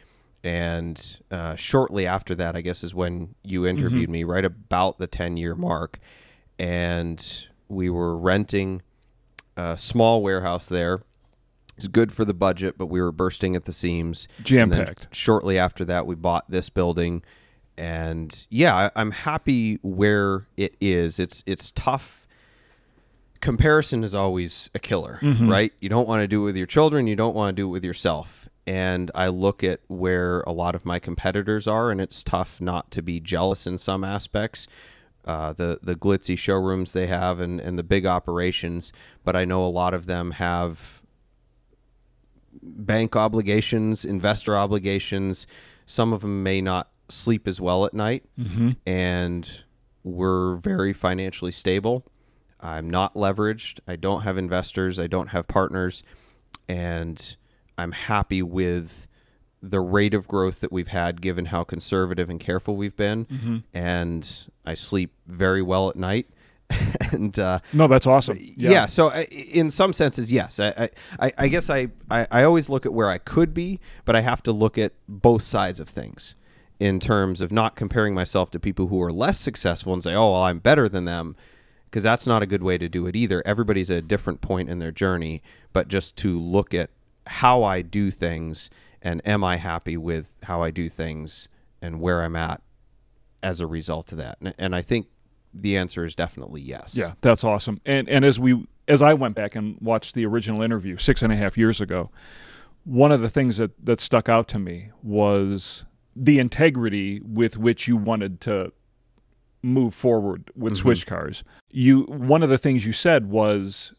and uh, shortly after that, I guess, is when you interviewed me, right about the ten year mark, and we were renting a small warehouse there. It's good for the budget, but we were bursting at the seams. And Jam-packed. Shortly after that, we bought this building, and yeah, I'm happy where it is. It's it's tough comparison is always a killer, right? You don't want to do it with your children, you don't want to do it with yourself. And I look at where a lot of my competitors are, and it's tough not to be jealous in some aspects. Uh, the the glitzy showrooms they have and, and the big operations, but I know a lot of them have bank obligations, investor obligations. Some of them may not sleep as well at night, mm-hmm. and we're very financially stable. I'm not leveraged. I don't have investors. I don't have partners, and I'm happy with the rate of growth that we've had, given how conservative and careful we've been. Mm-hmm. And I sleep very well at night. and uh, No, that's awesome. yeah. so I, in some senses, yes. I, I, I guess I, I, I always look at where I could be, but I have to look at both sides of things in terms of not comparing myself to people who are less successful and say, oh, well, I'm better than them, because that's not a good way to do it either. Everybody's at a different point in their journey, but just to look at how I do things and am I happy with how I do things and where I'm at as a result of that. And, and I think the answer is definitely yes. Yeah, that's awesome. And and as we as I went back and watched the original interview six and a half years ago, one of the things that that stuck out to me was the integrity with which you wanted to move forward with switch cars. You one of the things you said was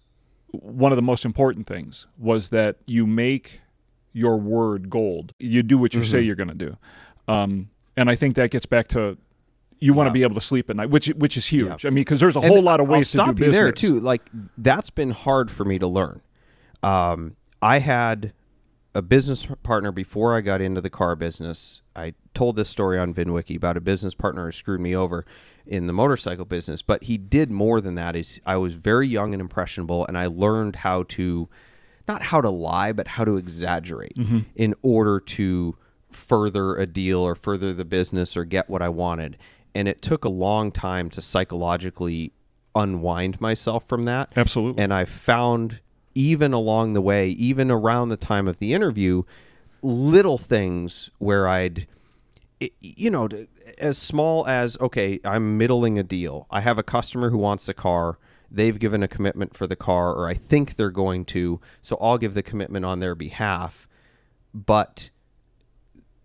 one of the most important things was that you make your word gold. You do what you say you're going to do. Um, and I think that gets back to you want to Yeah. be able to sleep at night, which which is huge. Yeah. I mean, because there's a And whole lot of I'll ways to stop do you business. there too. Like that's been hard for me to learn. Um, I had a business partner before I got into the car business. I told this story on VinWiki about a business partner who screwed me over in the motorcycle business, but he did more than that. Is I was very young and impressionable, and I learned how to not how to lie, but how to exaggerate mm-hmm. in order to further a deal or further the business or get what I wanted. And it took a long time to psychologically unwind myself from that. Absolutely. And I found even along the way, even around the time of the interview, little things where I'd, you know, as small as, okay, I'm middling a deal. I have a customer who wants a car. They've given a commitment for the car, or I think they're going to. So I'll give the commitment on their behalf. But,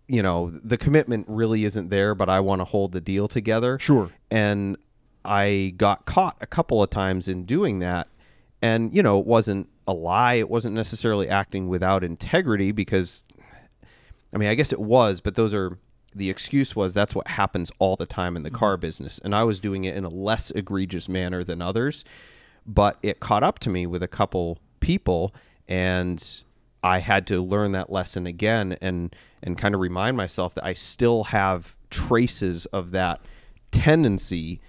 you know, the commitment really isn't there, but I want to hold the deal together. Sure. And I got caught a couple of times in doing that. And, you know, it wasn't a lie. It wasn't necessarily acting without integrity because, I mean, I guess it was, but those are, the excuse was that's what happens all the time in the car mm-hmm. business. And I was doing it in a less egregious manner than others. But it caught up to me with a couple people. And I had to learn that lesson again and, and kind of remind myself that I still have traces of that tendency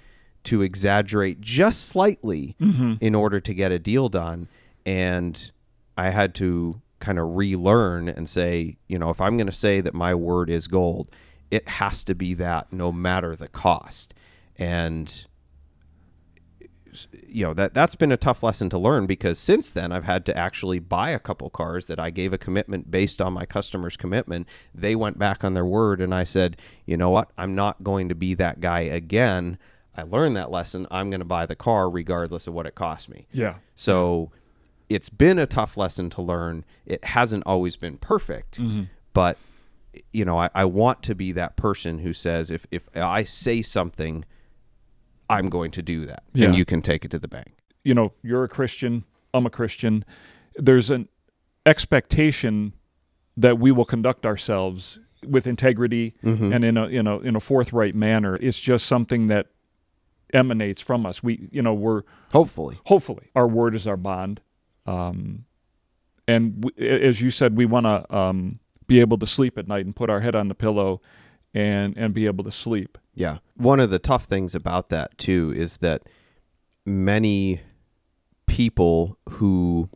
to exaggerate just slightly mm-hmm. in order to get a deal done. And I had to kind of relearn and say, you know, if I'm going to say that my word is gold, it has to be that no matter the cost. And you know that that's been a tough lesson to learn because since then I've had to actually buy a couple cars that I gave a commitment based on my customer's commitment. They went back on their word and I said, "You know what? I'm not going to be that guy again. I learned that lesson. I'm going to buy the car regardless of what it costs me." Yeah. So it's been a tough lesson to learn. It hasn't always been perfect, mm-hmm. but you know, I, I want to be that person who says if if I say something, I'm going to do that, Yeah. and you can take it to the bank. you know, you're a Christian, I'm a Christian. There's an expectation that we will conduct ourselves with integrity mm-hmm. and in a you know in a forthright manner. It's just something that emanates from us. We you know we're Hopefully, hopefully our word is our bond, um, and w- as you said, we want to um, be able to sleep at night and put our head on the pillow and and be able to sleep. yeah. One of the tough things about that too is that many people who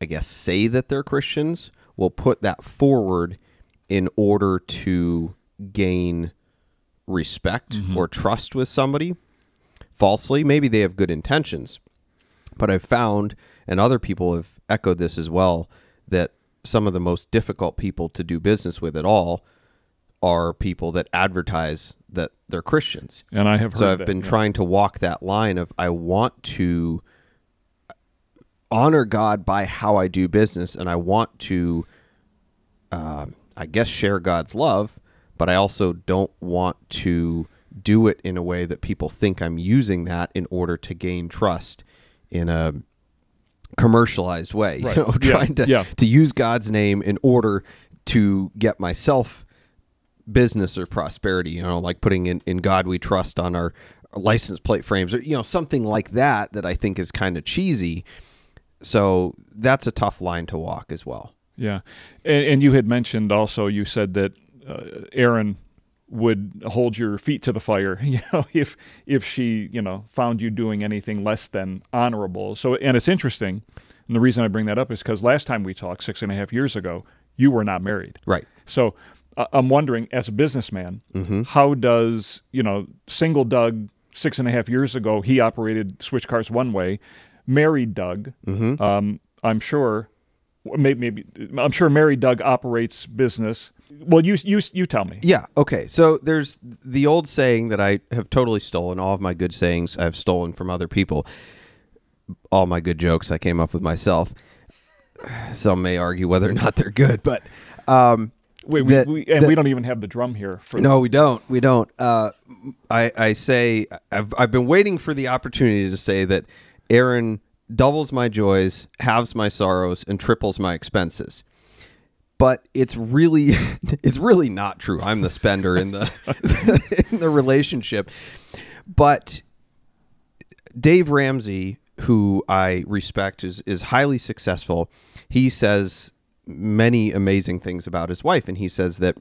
I guess say that they're Christians will put that forward in order to gain respect or trust with somebody falsely. Maybe they have good intentions, but I've found, and other people have echoed this as well, that some of the most difficult people to do business with at all are people that advertise that they're Christians. And I have heard So I've that, been yeah. trying to walk that line of I want to honor God by how I do business, and I want to, uh, I guess, share God's love, but I also don't want to do it in a way that people think I'm using that in order to gain trust in a commercialized way. Right. You know, Yeah. trying to Yeah. to use God's name in order to get myself business or prosperity, you know, like putting in, in God we trust on our license plate frames or, you know, something like that that I think is kind of cheesy. So that's a tough line to walk as well. Yeah, and, and you had mentioned also. You said that uh, Erin would hold your feet to the fire. You know, if if she you know found you doing anything less than honorable. So, and it's interesting. And the reason I bring that up is because last time we talked six and a half years ago, you were not married. Right. So uh, I'm wondering, as a businessman, Mm-hmm. how does you know single Doug six and a half years ago he operated switch cars one way, married Doug, Mm-hmm. um, I'm sure, maybe, maybe I'm sure married Doug operates business. Well, you you you tell me. Yeah. Okay. So there's the old saying that I have totally stolen. All of my good sayings I've stolen from other people. All my good jokes I came up with myself. Some may argue whether or not they're good, but um, Wait, we, that- we, and that- we don't even have the drum here. For No, we don't. We don't. Uh, I, I say I've, I've been waiting for the opportunity to say that Erin doubles my joys, halves my sorrows, and triples my expenses. But it's really, it's really not true. I'm the spender in the in the relationship. But Dave Ramsey, who I respect, is is highly successful. He says many amazing things about his wife, and he says that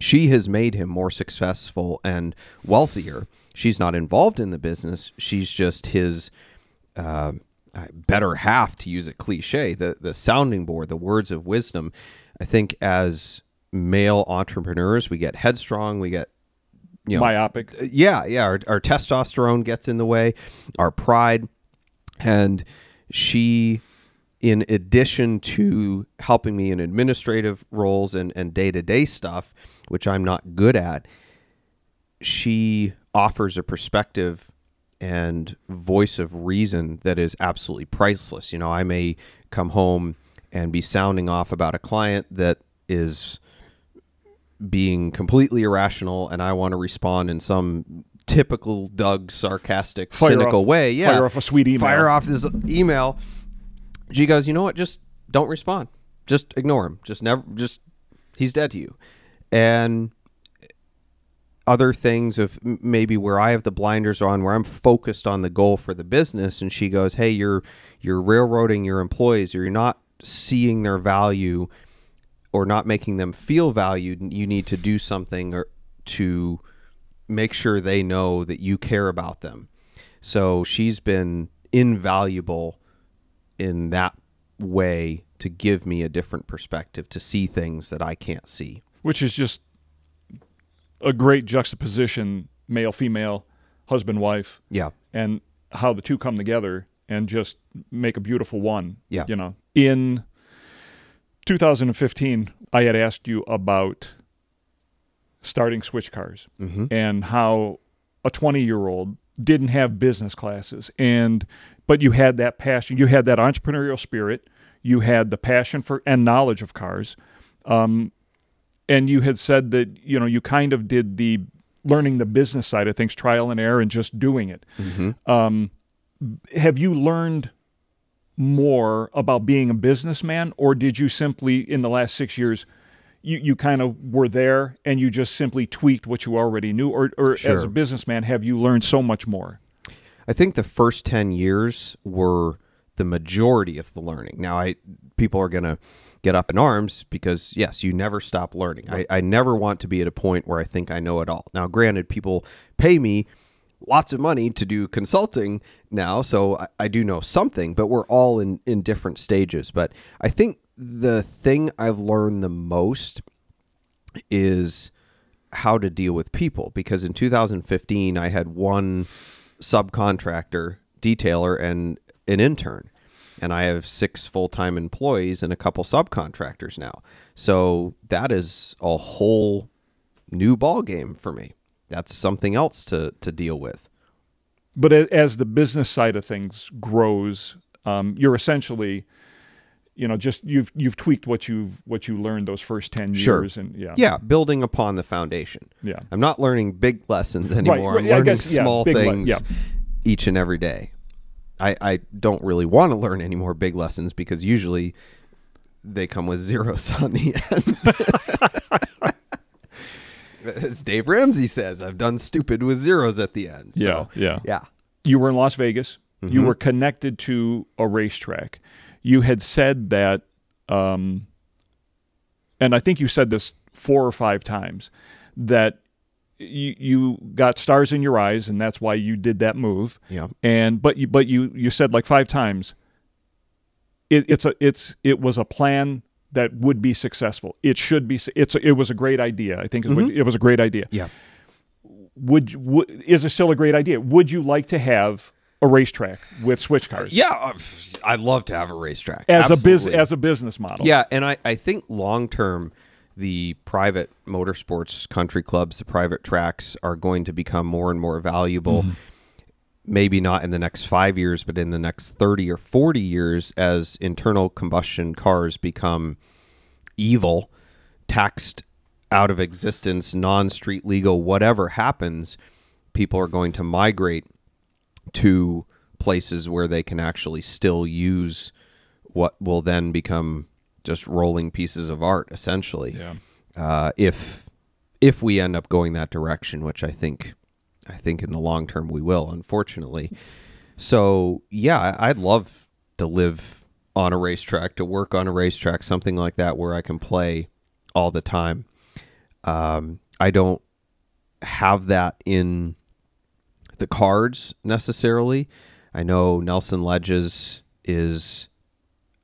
she has made him more successful and wealthier. She's not involved in the business. She's just his uh, better half, to use a cliche, the the sounding board, the words of wisdom. I think as male entrepreneurs, we get headstrong, we get you know, myopic. Uh, yeah, yeah. Our, our testosterone gets in the way, our pride, and she in addition to helping me in administrative roles and, and day-to-day stuff which i'm not good at she offers a perspective and voice of reason that is absolutely priceless you know i may come home and be sounding off about a client that is being completely irrational and I want to respond in some typical Doug sarcastic Fire cynical off- way. Yeah. fire off a sweet email. Fire off this email. She goes, "You know what? Just don't respond. Just ignore him. Just never just he's dead to you." And other things of maybe where I have the blinders on, where I'm focused on the goal for the business, and she goes, "Hey, you're you're railroading your employees. Or you're not seeing their value, or not making them feel valued. You need to do something or to make sure they know that you care about them." So she's been invaluable in that way to give me a different perspective to see things that I can't see. which is just a great juxtaposition male female husband wife Yeah. and how the two come together and just make a beautiful one Yeah. you know. In 2015 i had asked you about starting switch cars and how a 20 year old didn't have business classes and but you had that passion you had that entrepreneurial spirit you had the passion for and knowledge of cars um, and you had said that you know you kind of did the learning the business side of things trial and error and just doing it. Um, have you learned more about being a businessman or did you simply in the last six years you, you kind of were there and you just simply tweaked what you already knew or, or as a businessman have you learned so much more I think the first 10 years were the majority of the learning. Now, I people are going to get up in arms because, yes, you never stop learning. I, I never want to be at a point where I think I know it all. Now, granted, people pay me lots of money to do consulting now, so I, I do know something, but we're all in, in different stages. But I think the thing I've learned the most is how to deal with people because in 2015 I had one subcontractor, detailer and an intern. And I have six full-time employees and a couple subcontractors now. So that is a whole new ball game for me. That's something else to to deal with. but as the business side of things grows um, you're essentially you know just you've you've tweaked what you've what you learned those first 10 Sure. years and yeah Yeah, building upon the foundation. Yeah. I'm not learning big lessons anymore. right, I'm learning guess, yeah, small le- things yeah. each and every day. I, I don't really want to learn any more big lessons because usually they come with zeros on the end. As Dave Ramsey says, I've done stupid with zeros at the end. So, Yeah, yeah. Yeah. you were in Las Vegas. Mm-hmm. You were connected to a racetrack. You had said that, um, and I think you said this four or five times, that you, you got stars in your eyes, and that's why you did that move. Yeah. And but you but you you said like five times. It, it's a it's it was a plan that would be successful. It should be. It's it was a great idea. I think what- mm-hmm. it was a great idea Yeah. would, would is it still a great idea? Would you like to have a racetrack with switch uh, cars? Yeah. uh, I'd love to have a racetrack. as a biz as a business model. Yeah, and I, I think long term, the private motorsports country clubs, the private tracks, are going to become more and more valuable. Mm-hmm. Maybe not in the next five years, but in the next 30 or 40 years, as internal combustion cars become evil, taxed out of existence, non street legal, whatever happens, people are going to migrate to places where they can actually still use what will then become just rolling pieces of art essentially Yeah. uh, if if we end up going that direction which i think i think in the long term we will unfortunately so yeah i'd love to live on a racetrack to work on a racetrack something like that where i can play all the time um, i don't have that in the cards necessarily. I know Nelson Ledges is,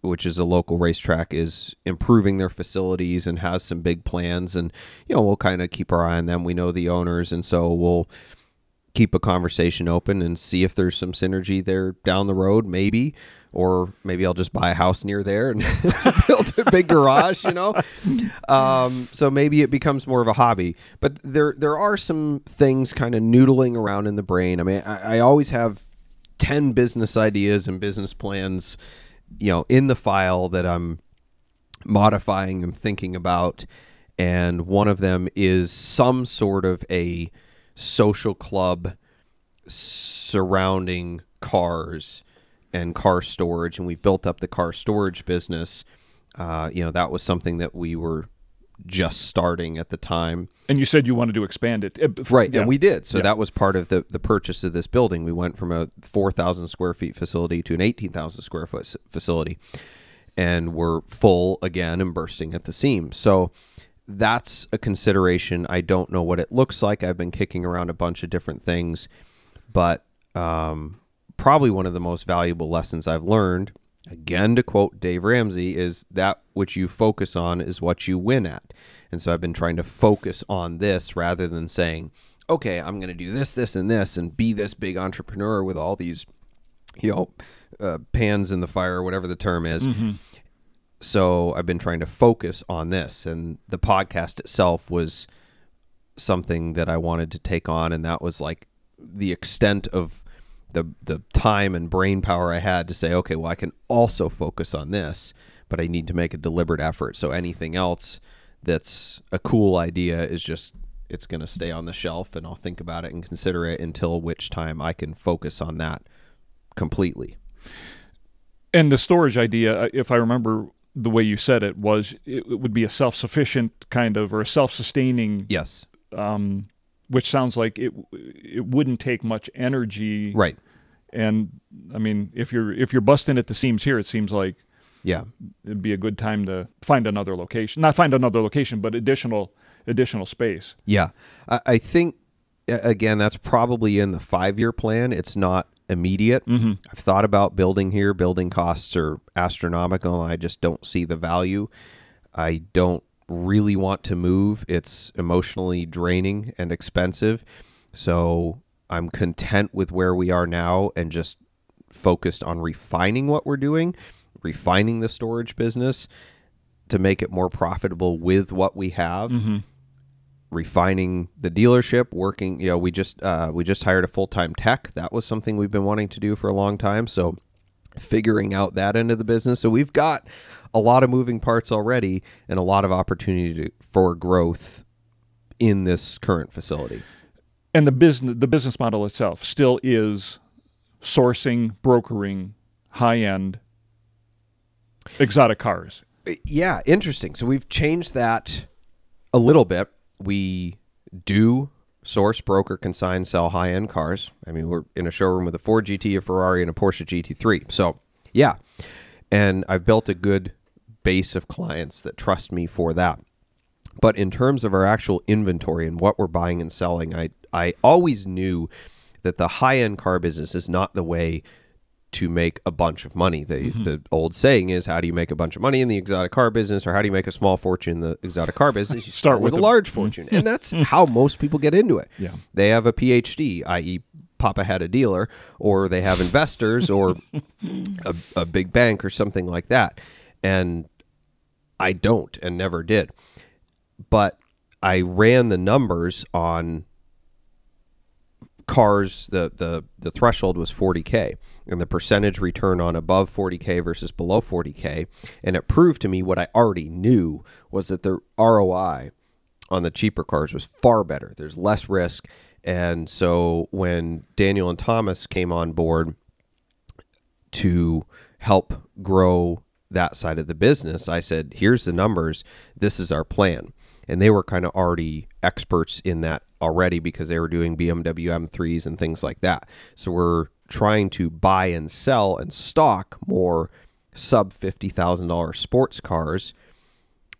which is a local racetrack, is improving their facilities and has some big plans. And, you know, we'll kind of keep our eye on them. We know the owners. And so we'll keep a conversation open and see if there's some synergy there down the road, maybe. Or maybe I'll just buy a house near there and build a big garage, you know. Um, so maybe it becomes more of a hobby. But there there are some things kind of noodling around in the brain. I mean, I, I always have ten business ideas and business plans, you know, in the file that I'm modifying and thinking about. And one of them is some sort of a social club surrounding cars and car storage, and we've built up the car storage business. Uh, you know, that was something that we were just starting at the time. And you said you wanted to expand it, Uh, Right, yeah. and we did. So Yeah. that was part of the the purchase of this building. We went from a four thousand square feet facility to an eighteen thousand square foot facility, and we're full again and bursting at the seams. So that's a consideration. I don't know what it looks like. I've been kicking around a bunch of different things, but um, probably one of the most valuable lessons I've learned. Again, to quote Dave Ramsey, is that which you focus on is what you win at. And so I've been trying to focus on this rather than saying, okay, I'm going to do this, this, and this, and be this big entrepreneur with all these, you know, uh, pans in the fire, whatever the term is. So I've been trying to focus on this. And the podcast itself was something that I wanted to take on. And that was like the extent of the the time and brain power I had to say, okay, well, I can also focus on this, but I need to make a deliberate effort. So anything else that's a cool idea is just it's going to stay on the shelf, and I'll think about it and consider it until which time I can focus on that completely. And the storage idea, uh, if I remember the way you said it, was it, it would be a self-sufficient kind of or a self-sustaining, Yes, um, which sounds like it it wouldn't take much energy. right. And I mean, if you're if you're busting at the seams here, it seems like Yeah, it'd be a good time to find another location. Not find another location, but additional additional space. Yeah, I, I think again that's probably in the five-year plan. It's not immediate. Mm-hmm. I've thought about building here. Building costs are astronomical. and I just don't see the value. I don't really want to move. It's emotionally draining and expensive. So I'm content with where we are now and just focused on refining what we're doing, refining the storage business to make it more profitable with what we have mm-hmm. Refining the dealership working you know we just uh, we just hired a full-time tech. That was something we've been wanting to do for a long time. So figuring out that end of the business. So we've got a lot of moving parts already and a lot of opportunity to, for growth in this current facility. And the business the business model itself still is sourcing, brokering high end exotic cars. yeah interesting. So we've changed that a little bit we do source broker consign sell high end cars. I mean we're in a showroom with a ford gt a ferrari and a porsche gt3 so yeah. And i've built a good base of clients that trust me for that. But in terms of our actual inventory and what we're buying and selling i i always knew that the high end car business is not the way to make a bunch of money. The mm-hmm. the old saying is, how do you make a bunch of money in the exotic car business, or how do you make a small fortune in the exotic car business? You start, with, with a large mm-hmm. fortune, and that's how most people get into it. Yeah. they have a PhD, i.e., Papa had a dealer, or they have investors, or a, a big bank, or something like that. And I don't, and never did. But I ran the numbers on cars the the the threshold was 40k and the percentage return on above 40k versus below 40k and it proved to me what I already knew was that the ROI on the cheaper cars was far better there's less risk and so when Daniel and Thomas came on board to help grow that side of the business, I said, here's the numbers. This is our plan. And they were kind of already experts in that already because they were doing BMW M3s and things like that. So we're trying to buy and sell and stock more sub $50,000 sports cars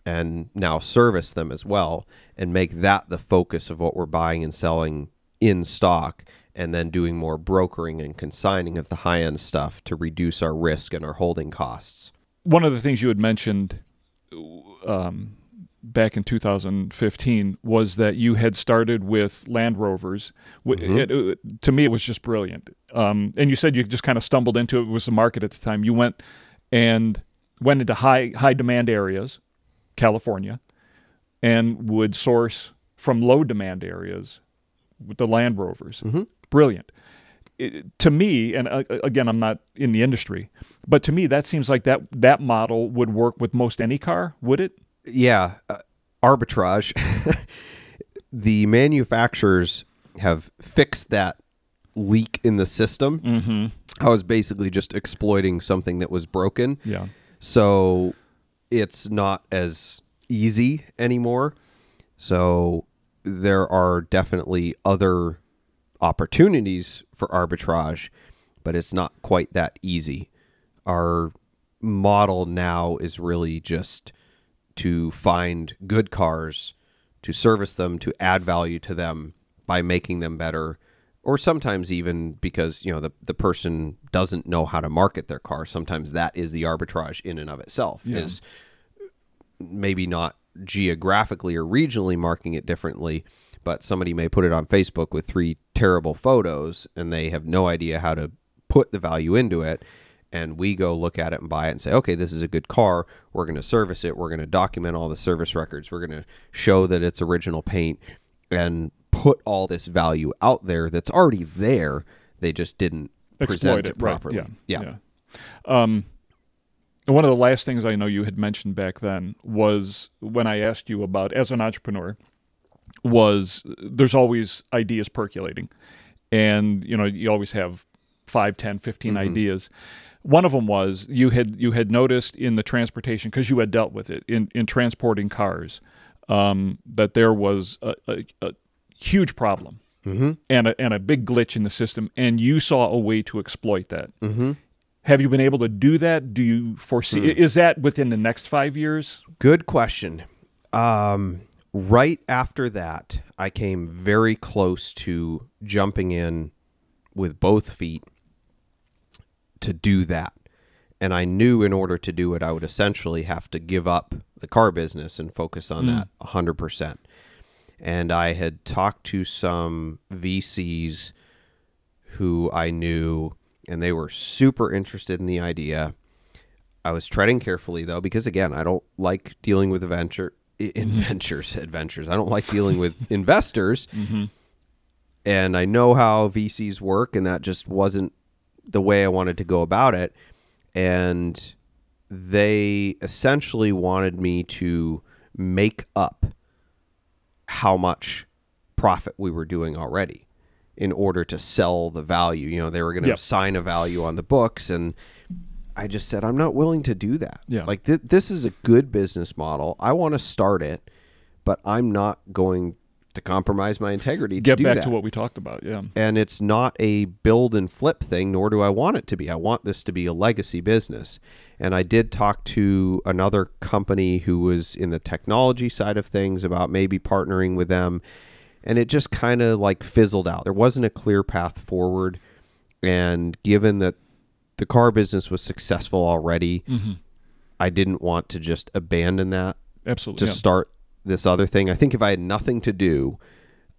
and now service them as well and make that the focus of what we're buying and selling in stock and then doing more brokering and consigning of the high end stuff to reduce our risk and our holding costs. One of the things you had mentioned um, back in 2015 was that you had started with Land Rovers. W- It, it- to me, it was just brilliant. Um, and you said you just kind of stumbled into it. It was the market at the time. You went and went into high high demand areas, California, and would source from low demand areas with the Land Rovers. Brilliant. It, to me, and uh, again, I'm not in the industry, but to me, that seems like that that model would work with most any car. Would it? Yeah, uh, arbitrage. the manufacturers have fixed that leak in the system. Mm-hmm. I was basically just exploiting something that was broken. Yeah. So it's not as easy anymore. So there are definitely other opportunities for arbitrage, but it's not quite that easy. Our model now is really just to find good cars, to service them, to add value to them by making them better, or sometimes even because you know the the person doesn't know how to market their car. Sometimes that is the arbitrage in and of itself. Yeah. Is maybe not geographically or regionally marking it differently, but somebody may put it on Facebook with three terrible photos and they have no idea how to put the value into it. And we go look at it and buy it and say, okay, this is a good car. We're going to service it. We're going to document all the service records. We're going to show that it's original paint and put all this value out there that's already there. They just didn't present Exploit it, it, right, properly. yeah, yeah. yeah. Um, one of the last things I know you had mentioned back then was when I asked you about as an entrepreneur was there's always ideas percolating and you know you always have 5 10 15 Mm-hmm. ideas one of them was you had you had noticed in the transportation because you had dealt with it in in transporting cars um, that there was a, a, a huge problem Mm-hmm. and a, and a big glitch in the system and you saw a way to exploit that mm-hmm. have you been able to do that do you foresee Hmm. is that within the next five years Good question. Um, right after that, I came very close to jumping in with both feet to do that. And I knew in order to do it, I would essentially have to give up the car business and focus on mm. that 100%. And I had talked to some VCs who I knew, and they were super interested in the idea. I was treading carefully though, because again, I don't like dealing with adventure, i- mm-hmm. adventures, adventures. I don't like dealing with investors, mm-hmm. and I know how VCs work, and that just wasn't the way I wanted to go about it. And they essentially wanted me to make up how much profit we were doing already in order to sell the value. You know, they were going to Yep. assign a value on the books and I just said I'm not willing to do that. Yeah. Like th- this is a good business model. I want to start it, but I'm not going to compromise my integrity to get do back that. to what we talked about yeah. And it's not a build and flip thing nor do i want it to be. I want this to be a legacy business. And i did talk to another company who was in the technology side of things about maybe partnering with them. And it just kind of like fizzled out. There wasn't a clear path forward. And given that the car business was successful already mm-hmm. i didn't want to just abandon that absolutely to yeah. start this other thing. I think if I had nothing to do,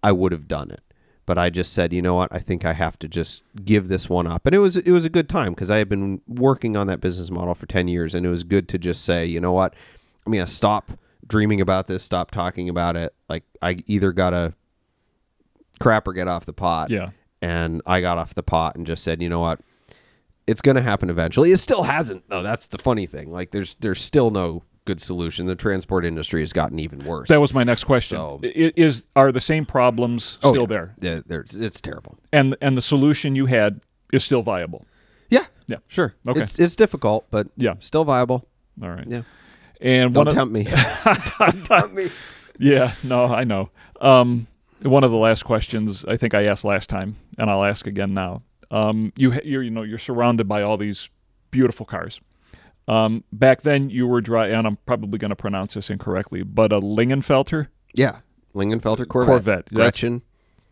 I would have done it. But I just said, you know what? I think I have to just give this one up. And it was it was a good time because I had been working on that business model for 10 years and it was good to just say, you know what? I'm going to stop dreaming about this, stop talking about it. Like I either got to crap or get off the pot. Yeah. And I got off the pot and just said, you know what? It's going to happen eventually. It still hasn't though. That's the funny thing. Like there's there's still no good solution. The transport industry has gotten even worse. that was my next question So- is are the same problems Oh, still yeah. there Yeah, it's terrible. and and the solution you had is still viable Yeah. Yeah. Sure. Okay. It's it's difficult, but Yeah. still viable. all right Yeah. and Don't one of, tempt me. Don't tempt me. Yeah, no, I know. Um, one of the last questions I think I asked last time, and I'll ask again now. Um, you you're you know you're surrounded by all these beautiful cars. Um, back then you were dry, and I'm probably going to pronounce this incorrectly, but a Lingenfelter. Yeah. Lingenfelter Corvette. Corvette, Gretchen.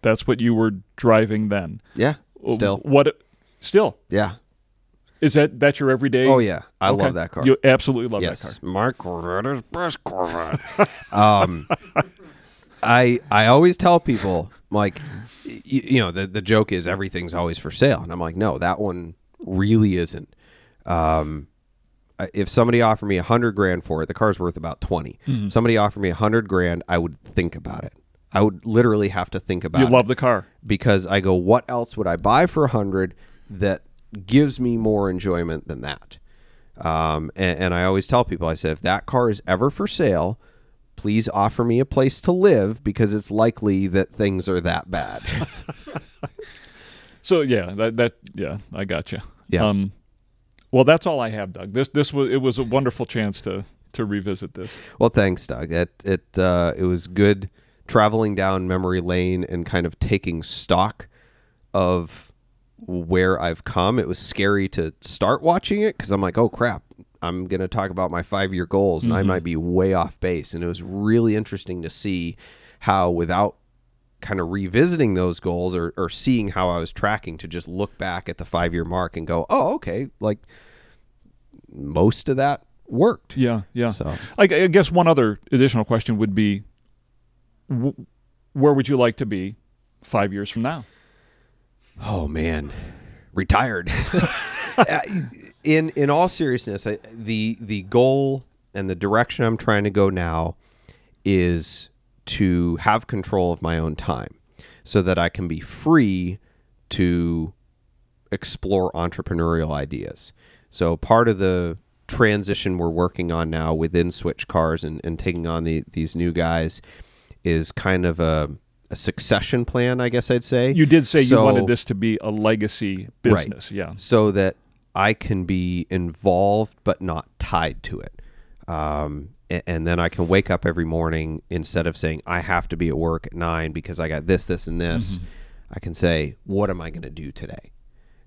That's what you were driving then. Yeah. Still. what? Still, Yeah. Is that that's your everyday? Oh yeah, I Okay. love that car. You absolutely love yes, that car. my Corvette is best Corvette. um, I I always tell people like, y- you know, the the joke is everything's always for sale, and I'm like, no, that one really isn't. Um, I- if somebody offered me a hundred grand for it, the car's worth about 20 Mm-hmm. Somebody offered me a hundred grand, I would think about it. I would literally have to think about it. You love the car. because I go, what else would I buy for a hundred that gives me more enjoyment than that? Um, and, and I always tell people, I said, if that car is ever for sale, please offer me a place to live because it's likely that things are that bad. So yeah, that that yeah, I got you. Yeah. Um, well, that's all I have, Doug. This this was it was a wonderful chance to to revisit this. well, thanks, Doug. It it uh, it was good traveling down memory lane and kind of taking stock of where I've come. It was scary to start watching it because I'm like, oh crap, I'm going to talk about my five year goals and I might be way off base. And it was really interesting to see how, without kind of revisiting those goals or, or seeing how I was tracking, to just look back at the five year mark and go, oh, okay, like most of that worked. Yeah, yeah. So- I, I guess one other additional question would be, wh- where would you like to be five years from now? Oh man, retired. Uh, in in all seriousness, I, the the goal and the direction I'm trying to go now is to have control of my own time, so that I can be free to explore entrepreneurial ideas. So part of the transition we're working on now within Switch Cars and, and taking on the, these new guys is kind of a, a succession plan, I guess I'd say. You did say you wanted this to be a legacy Right. business. Yeah. so that I can be involved but not tied to it. Um, a- and, then I can wake up every morning instead of saying I have to be at work at nine because I got this, this, and this. I can say, what am I going to do today?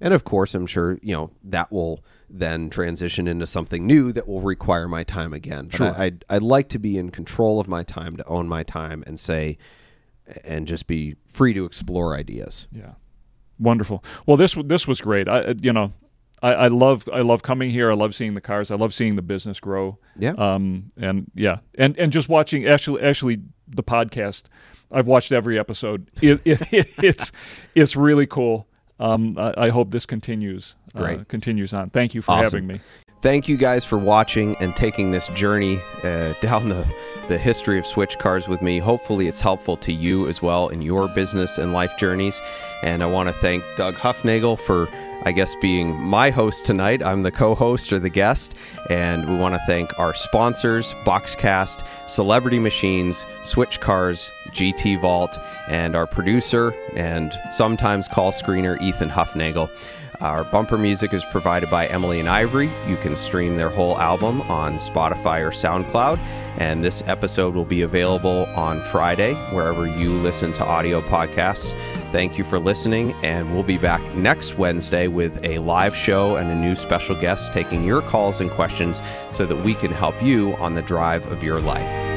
And of course, I'm sure you know that will then transition into something new that will require my time again. But Sure. I, I'd, I'd like to be in control of my time, to own my time, and say, and just be free to explore ideas. Yeah, wonderful. Well, this this was great. I you know, I, I love I love coming here. I love seeing the cars. I love seeing the business grow. Yeah. Um. And yeah. And and just watching actually actually the podcast. I've watched every episode. It, it, it's it's really cool. Um. I, I hope this continues. Uh, continues on. Thank you for Awesome. having me. Thank you guys for watching and taking this journey uh, down the, the history of switch cars with me. Hopefully, it's helpful to you as well in your business and life journeys. And I want to thank Doug Huffnagel for, I guess, being my host tonight. I'm the co host or the guest. And we want to thank our sponsors Boxcast, Celebrity Machines, Switch Cars, GT Vault, and our producer and sometimes call screener, Ethan Huffnagel. Our bumper music is provided by Emily and Ivory. You can stream their whole album on Spotify or SoundCloud. And this episode will be available on Friday, wherever you listen to audio podcasts. Thank you for listening, and we'll be back next Wednesday with a live show and a new special guest taking your calls and questions so that we can help you on the drive of your life.